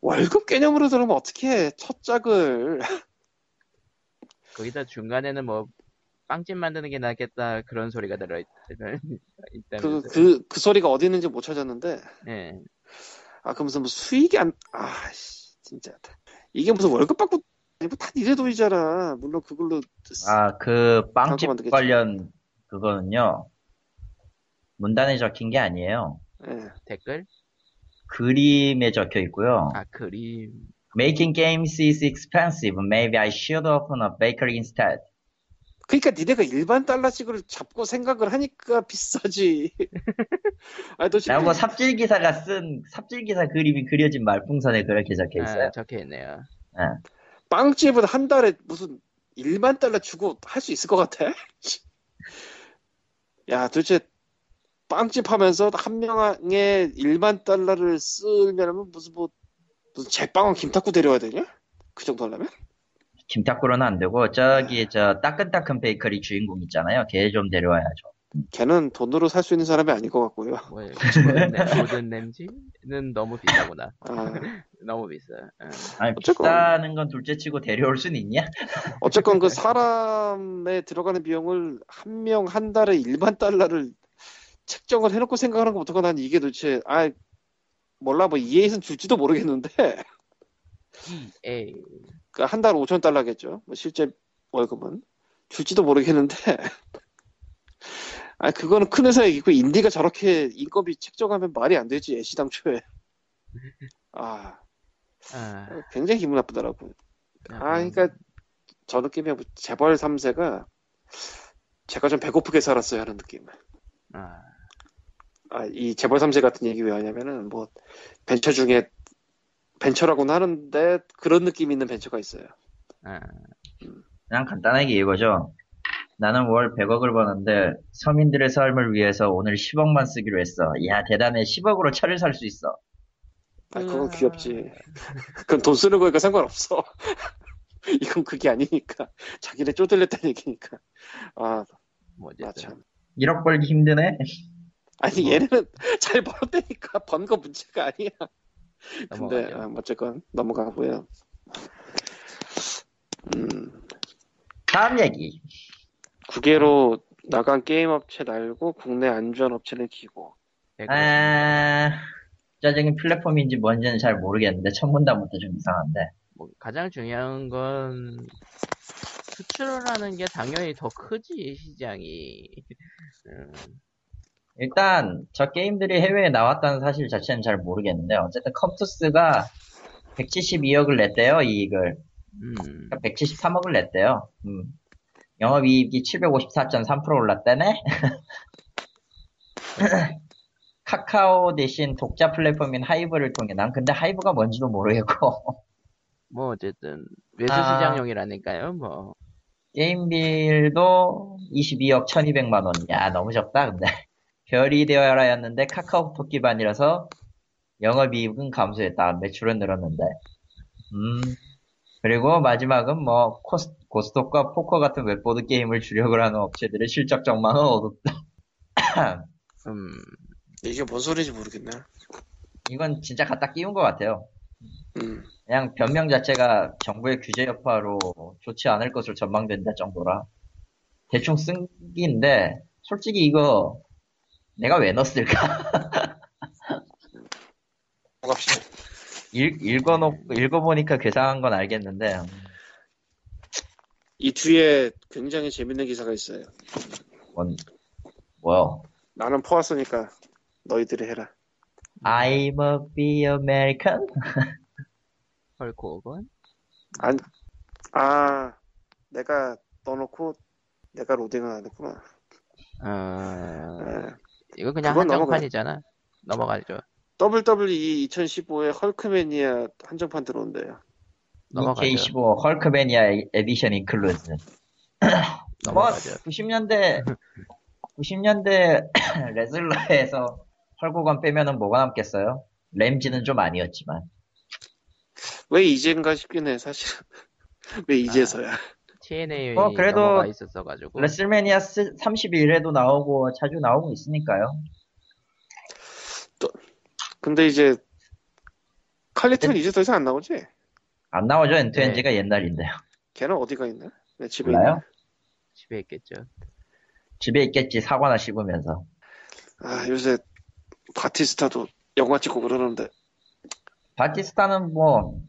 월급 개념으로 들으면 어떻게 해? 첫 짝을. 거기다 중간에는 뭐 빵집 만드는 게 낫겠다 그런 소리가 들어 있, 그. 그, 그 소리가 어디 있는지 못 찾았는데, 예. 아, 그 무슨 뭐 수익이 안, 아씨, 진짜. 이게 무슨 월급 받고, 뭐다 니네 돈이잖아. 물론 그걸로, 아, 그 빵집. 관련 그 그거는요. 문단에 적힌 게 아니에요. 예. 댓글? 그림에 적혀 있고요. 아, 그림. Making games is expensive. Maybe I should open a bakery instead. 그러니까 니네가 일반 달러식으로 잡고 생각을 하니까 비싸지. 아니 도대체 라고 삽질 기사가 쓴 삽질 기사 그림이 그려진 말풍선에 그렇게 적혀 있어요. 아, 적혀 있네요. 예. 빵집은 한 달에 무슨 1만 달러 주고 할 수 있을 것 같아? 야, 도대체 빵집 하면서 한 명에 1만 달러를 쓰려면 무슨 뭐 무슨 제빵원 김탁구 데려와야 되냐? 그 정도 하려면? 김탁구로는 안 되고 저기 저 따끈따끈 베이커리 주인공 있잖아요. 걔 좀 데려와야죠. 걔는 돈으로 살 수 있는 사람이 아닌 것 같고요. 뭐, 모든, 램지는 너무 비싸구나. 아, 너무 비싸. 어. 아니 어쨌건- 비싸는 건 둘째치고 데려올 순 있냐? 어쨌건 그 사람에 들어가는 비용을 한 명 한 달에 1만 달러를 책정을 해놓고 생각하는 것부터가 난 이게 도대체 아 몰라 뭐 EA에선 줄지도 모르겠는데 에이. 그한달 5천 달러겠죠. 뭐 실제 월급은 줄지도 모르겠는데. 아 그거는 큰 회사 얘기고 인디가 저렇게 인건비 책정하면 말이 안 되지 애시당초에. 아 아, 굉장히 기분 나쁘더라고. 아 음. 그러니까 저 느낌이 뭐 재벌 3세가 제가 좀 배고프게 살았어요 하는 느낌. 아, 아, 이 재벌 3세 같은 얘기 왜 하냐면은 뭐 벤처 중에 벤처라고는 하는데 그런 느낌 있는 벤처가 있어요. 아. 그냥 간단하게 이거죠. 나는 월 100억을 버는데 서민들의 삶을 위해서 오늘 10억만 쓰기로 했어. 야 대단해. 10억으로 차를 살 수 있어. 아, 그건 귀엽지. 그건 돈 쓰는 거니까 상관없어. 이건 그게 아니니까. 자기네 쪼들렸다는 얘기니까. 아, 뭐나 어쨌든. 참. 1억 벌기 힘드네. 아니, 뭐. 얘네는 잘 벌었다니까. 번 거 문제가 아니야. 근데. 아, 어쨌건, 넘어가고요. 음, 다음 얘기. 국외로 나간 게임 업체 날고 국내 안전 업체는 키고. 댓글. 아, 구체적인 플랫폼인지 뭔지는 잘 모르겠는데 첫 문단부터 좀 이상한데. 뭐 가장 중요한 건 수출을 하는 게 당연히 더 크지 시장이. 음, 일단 저 게임들이 해외에 나왔다는 사실 자체는 잘 모르겠는데 어쨌든 컴투스가 172억을 냈대요 이익을. 음, 173억을 냈대요. 음. 영업이익이 754.3% 올랐다네? 카카오 대신 독자 플랫폼인 하이브를 통해 난 근데 하이브가 뭔지도 모르겠고 뭐 어쨌든 외수 아. 시장용이라니까요. 뭐 게임빌도 22억 1200만 원. 야 너무 적다 근데 별이 되어라였는데 카카오톡 기반이라서 영업이익은 감소했다. 매출은 늘었는데. 음 그리고 마지막은 뭐 코스, 고스톱과 포커 같은 웹보드 게임을 주력을 하는 업체들의 실적 전망은 어둡다. 음, 이게 뭔 소리인지 모르겠네. 이건 진짜 갖다 끼운 것 같아요. 음, 그냥 변명 자체가 정부의 규제 여파로 좋지 않을 것으로 전망된다 정도라 대충 쓴 기인데 솔직히 이거 내가 왜 넣었을까? 갑시다. 읽, 읽어놓고 읽어보니까 괴상한 건 알겠는데 이 뒤에 굉장히 재밌는 기사가 있어요. 뭔 뭐요? 나는 포왔으니까 너희들이 해라. I'm a be American? 헐코건? 안, 아, 내가 떠놓고 내가 로딩을 안 했구나. 어, 예. 이거 그냥 한정판이잖아. 넘어가죠. WWE 2015에 헐크매니아 한정판 들어온대요. 넘어가죠. EK15 헐크베니아 에디션 인클루즈 뭐 넘어가죠. 90년대 90년대 레슬러에서 헐고건 빼면은 뭐가 남겠어요? 램지는 좀 아니었지만 왜 이젠가 싶긴 해, 사실은. 왜 이제서야. TNA 어, 그래도 넘어가 있었어가지고. 레슬매니아 31에도 나오고 자주 나오고 있으니까요. 근데 이제 칼리턴 이제 더 이상 안 나오지? 안 나오죠 엔투엔지가 옛날인데요. 걔는 어디가 있나? 내 집에 몰라요? 있나? 집에 있겠죠. 집에 있겠지 사과나 씹으면서. 아, 요새 바티스타도 영화 찍고 그러는데 바티스타는 뭐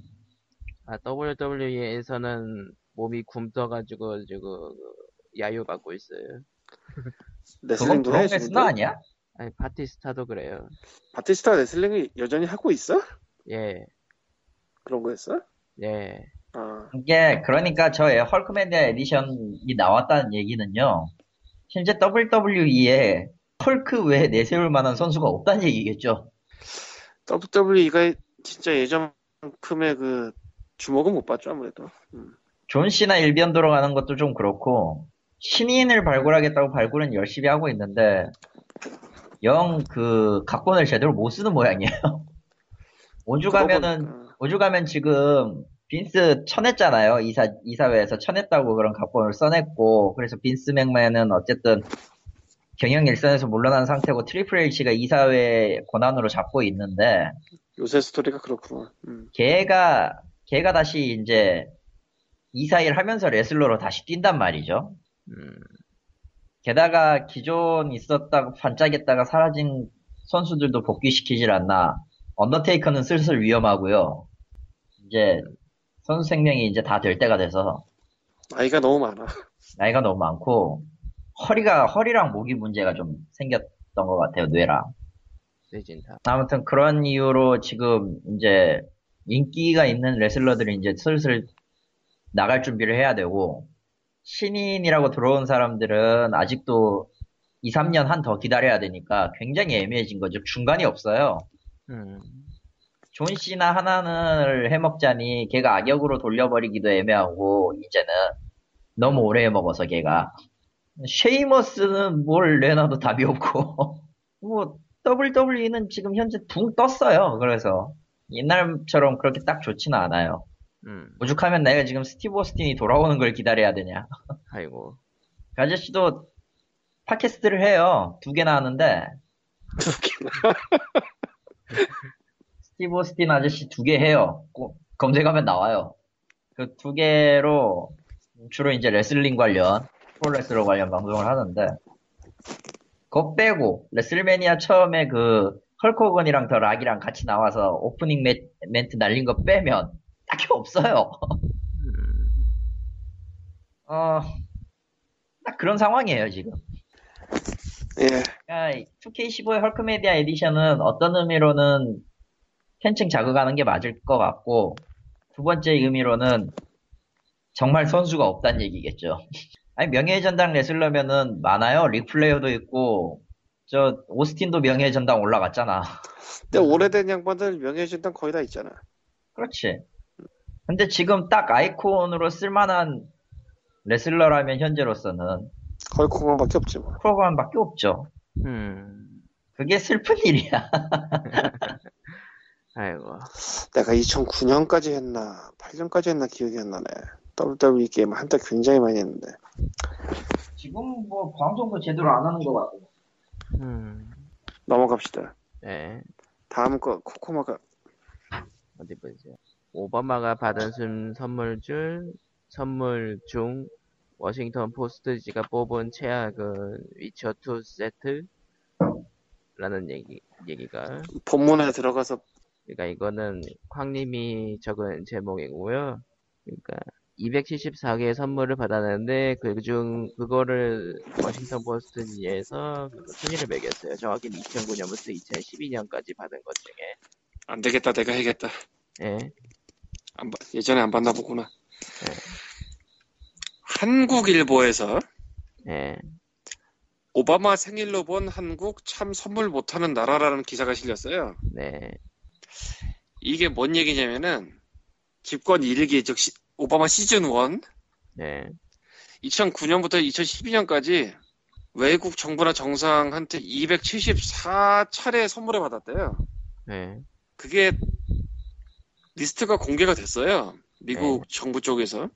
아, WWE에서는 몸이 굼떠가지고 지금 야유 받고 있어요. 레슬링도 해 브록 레스너 지금도? 아니야? 아니 바티스타도 그래요. 바티스타 레슬링이 여전히 하고 있어? 예, 그런 거였어? 예. 아, 이게 그러니까 저의 Hulkamania Edition이 나왔다는 얘기는요. 실제 WWE에 헐크 외에 내세울 만한 선수가 없다는 얘기겠죠. WWE가 진짜 예전만큼의 그 주목은 못 받죠 아무래도. 음. 존 씨나 일변도로 가는 것도 좀 그렇고 신인을 발굴하겠다고 발굴은 열심히 하고 있는데 영 그 각본을 제대로 못 쓰는 모양이에요. 그거 가면은 오주 가면 지금 빈스 쳐냈잖아요. 이사 이사회에서 쳐냈다고 그런 각본을 써냈고 그래서 빈스 맥맨은 어쨌든 경영 일선에서 물러난 상태고 트리플 H가 이사회 권한으로 잡고 있는데 요새 스토리가 그렇구나. 음. 걔가 걔가 다시 이제 이사일 하면서 레슬러로 다시 뛴단 말이죠. 음, 게다가 기존 있었다가 반짝였다가 사라진 선수들도 복귀시키질 않나. 언더테이커는 슬슬 위험하고요. 이제 선수 생명이 이제 다 될 때가 돼서 나이가 너무 많아. 나이가 너무 많고 허리가 허리랑 목이 문제가 좀 생겼던 것 같아요 뇌랑. 세진타. 아무튼 그런 이유로 지금 이제 인기가 있는 레슬러들이 이제 슬슬 나갈 준비를 해야 되고 신인이라고 들어온 사람들은 아직도 2, 3년 한 더 기다려야 되니까 굉장히 애매해진 거죠. 중간이 없어요. 음, 존 씨나 하나를 해먹자니 걔가 악역으로 돌려버리기도 애매하고 이제는 너무 오래 해먹어서 걔가 쉐이머스는 뭘 내놔도 답이 없고 뭐 WWE는 지금 현재 붕 떴어요. 그래서 옛날처럼 그렇게 딱 좋지는 않아요. 음, 오죽하면 내가 지금 스티브 오스틴이 돌아오는 걸 기다려야 되냐. 아이고. 그 아저씨도 팟캐스트를 해요. 두 개나 하는데 스티브 오스틴 아저씨 두 개 해요. 꼭 검색하면 나와요. 그 두 개로 주로 이제 레슬링 관련, 프로레슬러 관련 방송을 하는데, 그거 빼고, 레슬매니아 처음에 그, 헐크 호건이랑 더 락이랑 같이 나와서 오프닝 매- 멘트 날린 거 빼면, 딱히 없어요. 음, 어, 딱 그런 상황이에요, 지금. 예. 그러니까 2K15의 Hulkamania Edition은 어떤 의미로는 팬층 자극하는 게 맞을 것 같고 두 번째 의미로는 정말 선수가 없다는 얘기겠죠. 아니 명예의 전당 레슬러면은 많아요. 릭플레이어도 있고 저 오스틴도 명예의 전당 올라갔잖아. 근데 오래된 양반들 명예진단 거의 다 있잖아. 그렇지. 근데 지금 딱 아이콘으로 쓸만한 레슬러라면 현재로서는 헐콩밖에 없지 뭐. 프로그램밖에 없죠. 음, 그게 슬픈 일이야. 아이고. 내가 2009년까지 했나 8년까지 했나 기억이 안 나네. WWE 게임 한때 굉장히 많이 했는데. 지금 뭐 방송도 제대로 안 하는 것 같고. 음, 넘어갑시다. 네. 다음 거 코코마가 어디 보죠. 오바마가 받은 순 선물 중, 선물 중, 워싱턴 포스트지가 뽑은 최악은 위쳐 2 세트? 라는 얘기, 얘기가. 본문에 들어가서 그러니까 이거는 황님이 적은 제목이고요. 그러니까 274개의 선물을 받았는데 그중 그거를 워싱턴 포스트지에서 그 순위를 매겼어요. 정확히 2009년부터 2012년까지 받은 것 중에. 안 되겠다 내가 해야겠다. 예. 안 봐- 예전에 안 봤나 보구나. 한국일보에서 예. 오바마 생일로 본 한국 참 선물 못하는 나라라는 기사가 실렸어요. 네. 이게 뭔 얘기냐면은 집권 1기 즉 시- 오바마 시즌 1 네. 2009년부터 2012년까지 외국 정부나 정상한테 274차례 선물을 받았대요. 네. 그게 리스트가 공개가 됐어요. 미국 정부 쪽에서.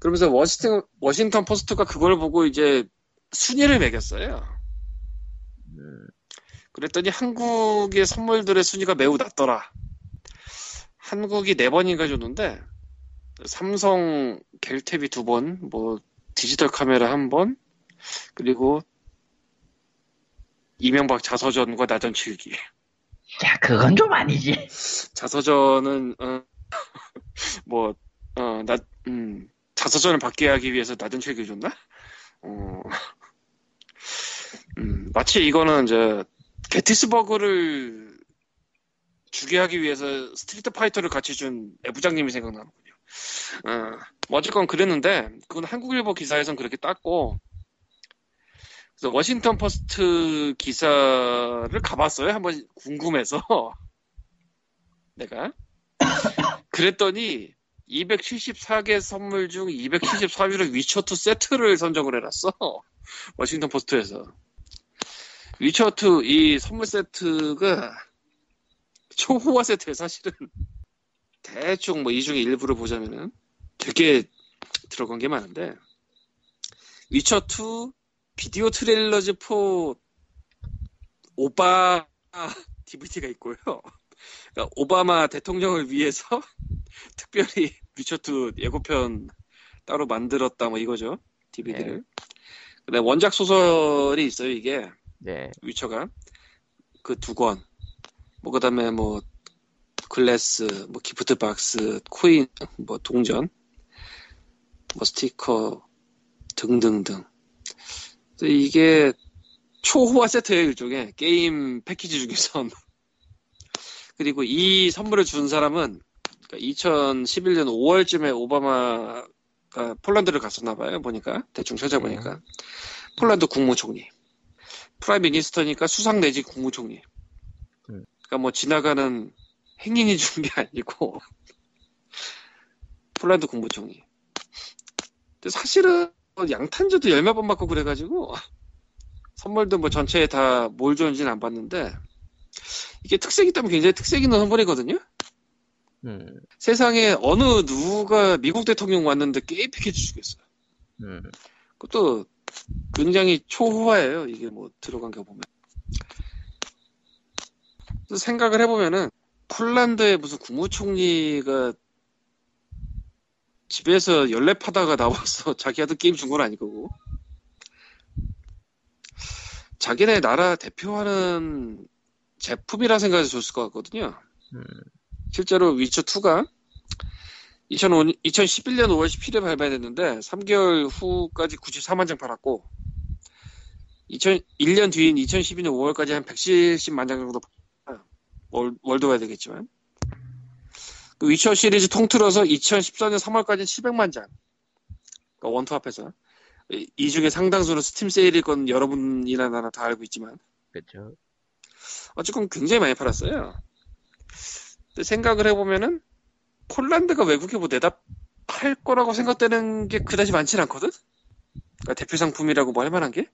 그러면서 워싱턴, 워싱턴 포스트가 그걸 보고 이제 순위를 매겼어요. 음, 그랬더니 한국의 선물들의 순위가 매우 낮더라. 한국이 네 번인가 줬는데 삼성 갤탭이 두 번, 뭐 디지털 카메라 한 번, 그리고 이명박 자서전과 나전 칠기. 야, 그건 좀 아니지. 자서전은 어, 뭐 어, 나, 음, 자서전을 받게 하기 위해서 나전 칠기 줬나? 어, 음, 마치 이거는 저 게티스버그를 주게 하기 위해서 스트리트 파이터를 같이 준 애부장님이 생각나는군요. 어, 뭐 어쨌건 그랬는데 그건 한국일보 기사에선 그렇게 땄고 그래서 워싱턴 포스트 기사를 가봤어요. 한번 궁금해서 내가 그랬더니 274개 선물 중 274위로 위쳐2 세트를 선정을 해놨어. 워싱턴 포스트에서. 위쳐2 이 선물 세트가 초호화 세트에 사실은 대충 뭐 이 중에 일부를 보자면은 되게 들어간 게 많은데 위쳐2 비디오 트레일러즈 4 오바 DVD가 있고요. 그러니까 오바마 대통령을 위해서 특별히 위쳐2 예고편 따로 만들었다 뭐 이거죠. DVD를. 근데 원작 소설이 있어요, 이게. 네. 위쳐가. 그 두 권. 뭐 그다음에 뭐 glass, 뭐 gift box, coin, 뭐 동전, 뭐 스티커 등등등. 이게 초호화 세트예요, 일종의 게임 패키지 중에선. 그리고 이 선물을 준 사람은 2011년 5월쯤에 오바마가 폴란드를 갔었나 봐요. 보니까 대충 찾아보니까 폴란드 국무총리, prime minister니까 수상 내지 국무총리. 음. 그러니까 뭐 지나가는 행인이 준 게 아니고 폴란드 국무총리. 근데 사실은 양탄자도 열몇 번 받고 그래가지고 선물도 뭐 전체에 다 뭘 줬는지는 안 봤는데 이게 특색 있다면 굉장히 특색 있는 선물이거든요. 음. 세상에 어느 누가 미국 대통령 왔는데 게임 패키지 주겠어요. 음. 그것도 굉장히 초호화예요. 이게 뭐 들어간 게 보면. 생각을 해보면은 폴란드의 무슨 국무총리가 집에서 연랩 하다가 나와서 자기한테 게임 준 건 아닐 거고. 자기네 나라 대표하는 제품이라 생각해서 줬을 것 같거든요. 음. 실제로 위쳐 2가 2005, 2011년 5월 17일에 발매됐는데 3개월 후까지 94만 장 팔았고 2001년 뒤인 2012년 5월까지 한 170만 장 정도. 월, worldwide야 되겠지만 그 위쳐 시리즈 통틀어서 2014년 3월까지 700만 장 그러니까 one two 합해서 이- 이 중에 상당수는 스팀 세일일 건 여러분이나 나나 다 알고 있지만 그쵸. 어쨌건 굉장히 많이 팔았어요. 근데 생각을 해보면은 폴란드가 외국에 뭐 내다 팔 거라고 생각되는 게 그다지 많진 않거든? 그러니까 대표 상품이라고 뭐 할 만한 게?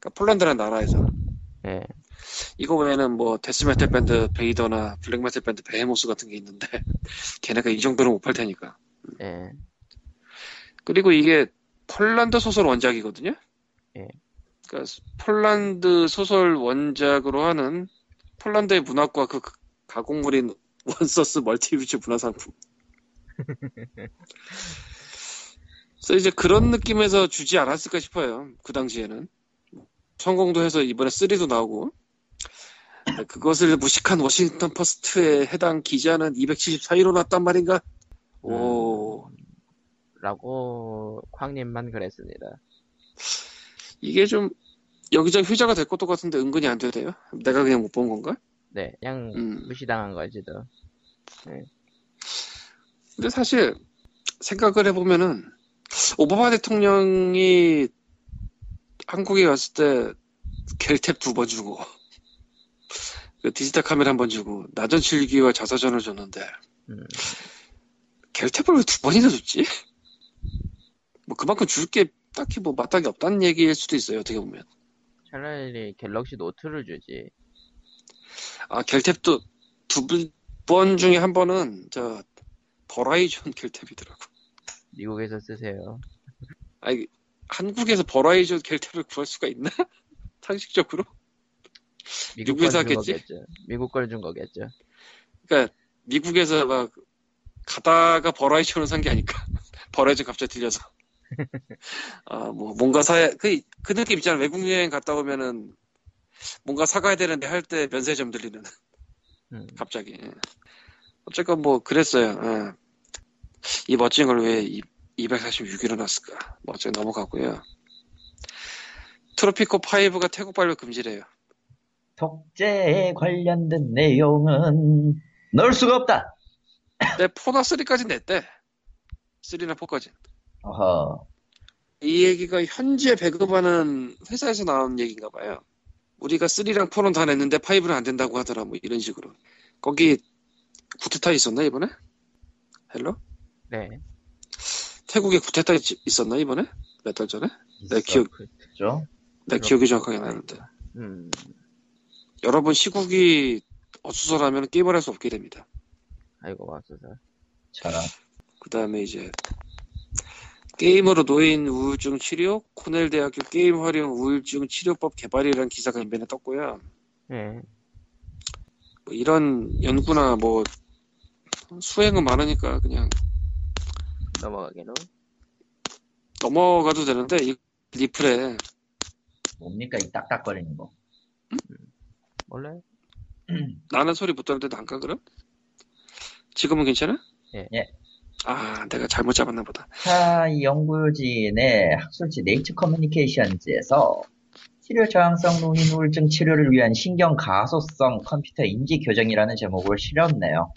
그러니까 폴란드라는 나라에서 예. 이거 외에는 뭐 death metal 밴드 Vader나 black metal 밴드 Behemoth 같은 게 있는데 걔네가 이 정도는 못 팔 테니까 예. 그리고 이게 폴란드 소설 원작이거든요. 예. 그러니까 폴란드 소설 원작으로 하는 폴란드의 문학과 그 가공물인 one source multi-use 문화상품. 그래서 이제 그런 느낌에서 주지 않았을까 싶어요. 그 당시에는. 성공도 해서 이번에 3도 나오고. 그것을 무식한 워싱턴 포스트에 해당 기자는 274위로 났단 말인가? 오, 라고 쾅님만 그랬습니다. 이게 좀 여기저기 휘자가 될 것도 같은데 은근히 안 돼요. 내가 그냥 못 본 건가? 네. 그냥 음. 무시당한 거지도. 근데 사실 생각을 해보면은 오바마 대통령이 한국에 갔을 때 겔탭 두 번 주고 그 디지털 카메라 한 번 주고 나전 칠기와 자서전을 줬는데 음. 겔탭을 왜 두 번이나 줬지? 뭐 그만큼 줄 게 딱히 뭐 마땅히 없다는 얘기일 수도 있어요 어떻게 보면 차라리 갤럭시 노트를 주지. 아 겔탭도 두 번 중에 한 번은 저 버라이전 겔탭이더라고 미국에서 쓰세요. 아니 한국에서 버라이전 겔탭을 구할 수가 있나? 상식적으로? 미국 미국에서 하겠지? 거겠죠. 미국 걸 준 거겠죠. 그러니까 미국에서 막 가다가 버라이전을 산게 아닐까? 버라이전 갑자기 들려서 아뭐 뭔가 사야 그, 그 느낌 있잖아 외국 여행 갔다 오면은 뭔가 사가야 되는데 할 때 면세점 들리는 음. 갑자기 예. 어쨌건 뭐 그랬어요 예. 이 멋진 걸 왜 246위로 놨을까 뭐 어쨌든 넘어가고요 트로피코 5가 태국 발효 금지래요. 독재에 관련된 내용은 넣을 수가 없다. 내 포나 3까지 냈대. 3나 4까지. 어허. 이 얘기가 현재 배급하는 회사에서 나온 얘기인가 봐요. 우리가 3랑 4는 다 냈는데 5는 안 된다고 하더라 뭐 이런 식으로. 거기 쿠데타 있었나 이번에? Hello? 네. 태국에 쿠데타 있- 있었나 이번에? 몇 달 전에? 내 기억. 내 기억이 정확하게 나는데. 음, 여러분 시국이 어수선하면 게임을 할 수 없게 됩니다. 아이고, 맞소서. 저런. 그 다음에 이제 게임으로 노인 우울증 치료 코넬 대학교 게임 활용 우울증 치료법 개발이라는 기사가 인벤에 떴고요. 예. 뭐 이런 연구나 뭐 수행은 많으니까 그냥 넘어가기로. 넘어가도 되는데 이 리플에 뭡니까 이 딱딱거리는 거. 몰라요? 나는 소리 못 듣는데 난가 그럼? 지금은 괜찮아? 예. 예. 아 내가 잘못 잡았나 보다. 자, 이 연구진의 학술지 네이처 커뮤니케이션즈에서 치료 저항성 노인 우울증 치료를 위한 신경 가소성 컴퓨터 인지 교정이라는 제목을 실었네요.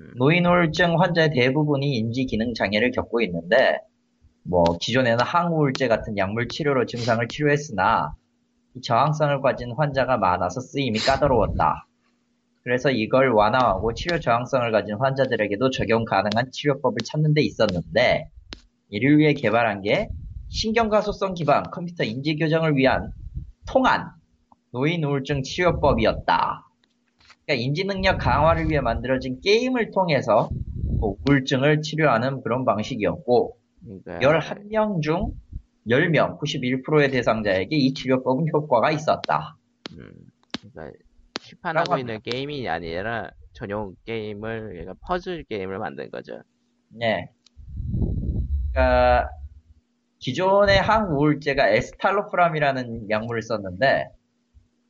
음, 노인 우울증 환자의 대부분이 인지 기능 장애를 겪고 있는데 뭐 기존에는 항우울제 같은 약물 치료로 증상을 치료했으나 이 저항성을 가진 환자가 많아서 쓰임이 까다로웠다. 그래서 이걸 완화하고 치료 저항성을 가진 환자들에게도 적용 가능한 치료법을 찾는 데 있었는데 이를 위해 개발한 게 신경가소성 기반 컴퓨터 인지 교정을 위한 통한 노인 우울증 치료법이었다. 그러니까 인지 능력 강화를 위해 만들어진 게임을 통해서 뭐 우울증을 치료하는 그런 방식이었고 그러니까 11명 중 10명, 91%의 대상자에게 이 치료법은 효과가 있었다. 음, 그러니까 시판하고 있는 게임이 아니라 전용 게임을 그러니까 퍼즐 게임을 만든 거죠. 네. 그러니까 기존의 항우울제가 에스탈로프람이라는 약물을 썼는데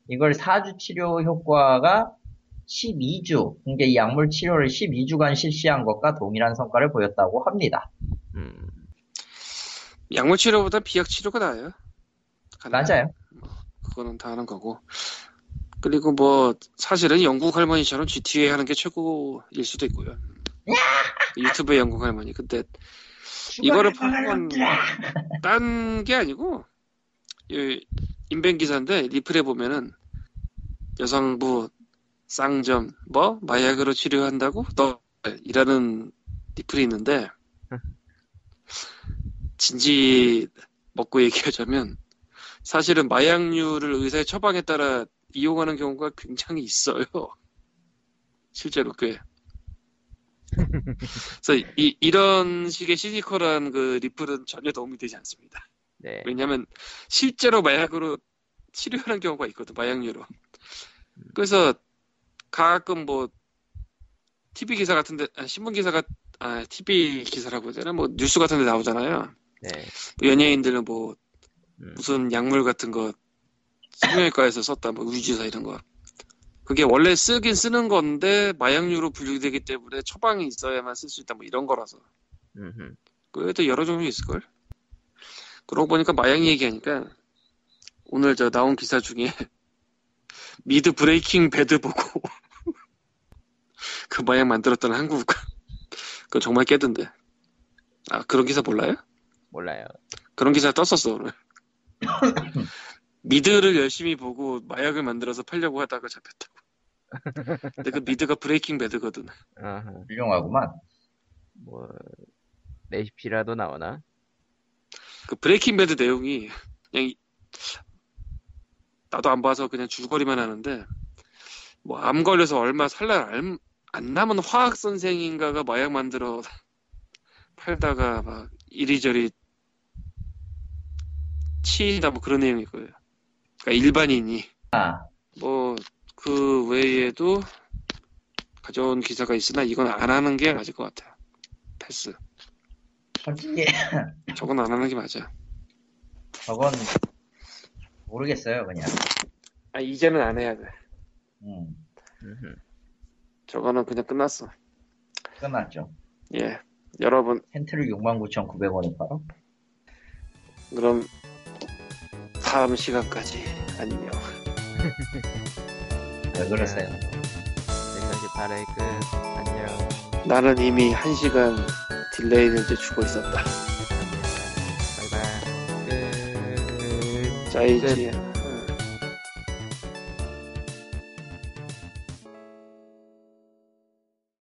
이걸 4주 치료 효과가 12주, 그러니까 이 약물 치료를 12주간 실시한 것과 동일한 성과를 보였다고 합니다. 음, 약물 치료보다 비약 치료가 나아요. 맞아요. 그거는 다 하는 거고. 그리고 뭐 사실은 영국 할머니처럼 GTA 하는 게 최고일 수도 있고요. 유튜브의 영국 할머니. 근데 이거를 팔건 딴 게 아니고 이 인벤 기사인데 리플에 보면은 여성부 쌍점 뭐 마약으로 치료한다고 너 이라는 리플이 있는데 진지 먹고 얘기하자면 사실은 마약류를 의사의 처방에 따라 이용하는 경우가 굉장히 있어요. 실제로 꽤. 그래서 이, 이런 식의 시니컬한 그 리플은 전혀 도움이 되지 않습니다. 네. 왜냐하면 실제로 마약으로 치료하는 경우가 있거든 마약류로. 그래서 가끔 뭐 TV 기사 같은데 아, 신문 기사가 아 TV 기사라고 해야 되나? 뭐 뉴스 같은데 나오잖아요. 네. 뭐 연예인들은 뭐 음, 무슨 약물 같은 거 성형외과에서 썼다. 뭐 우주사 이런 거. 그게 원래 쓰긴 쓰는 건데 마약류로 분류되기 때문에 처방이 있어야만 쓸 수 있다. 뭐 이런 거라서. 음흠. 그래도 여러 종류 있을 걸? 그러고 보니까 마약 얘기하니까 오늘 저 나온 기사 중에 미드 Breaking Bad 보고 그 마약 만들었던 한국 그거 정말 깨던데 아 그런 기사 몰라요? 몰라요. 그런 기사 떴었어 오늘. 미드를 열심히 보고 마약을 만들어서 팔려고 하다가 잡혔다고. 근데 그 미드가 Breaking Bad거든. 아하, 훌륭하구만. 뭐 레시피라도 나오나? 그 Breaking Bad 내용이 그냥 이- 나도 안 봐서 그냥 줄거리만 하는데 뭐 암 걸려서 얼마 살날 안, 안 남은 화학 선생인가가 마약 만들어 팔다가 막 이리저리 치이다 뭐 그런 내용일 거예요. 그러니까 일반인이 아, 뭐그 외에도 가져온 기사가 있으나 이건 안 하는 게 맞을 것 같아요. 패스. 솔직히 저건 안 하는 게 맞아. 저건 모르겠어요, 그냥. 아 이제는 안 해야 돼. 음. 저거는 그냥 끝났어. 끝났죠. 예. 여러분 텐트를 69,900원에 팔아? 그럼 다음 시간까지 안녕. 왜 그러세요? 148회 끝. 안녕. 나는 이미 한 시간 딜레이를 주고 있었다. 바이바이. 끝. 짜이지.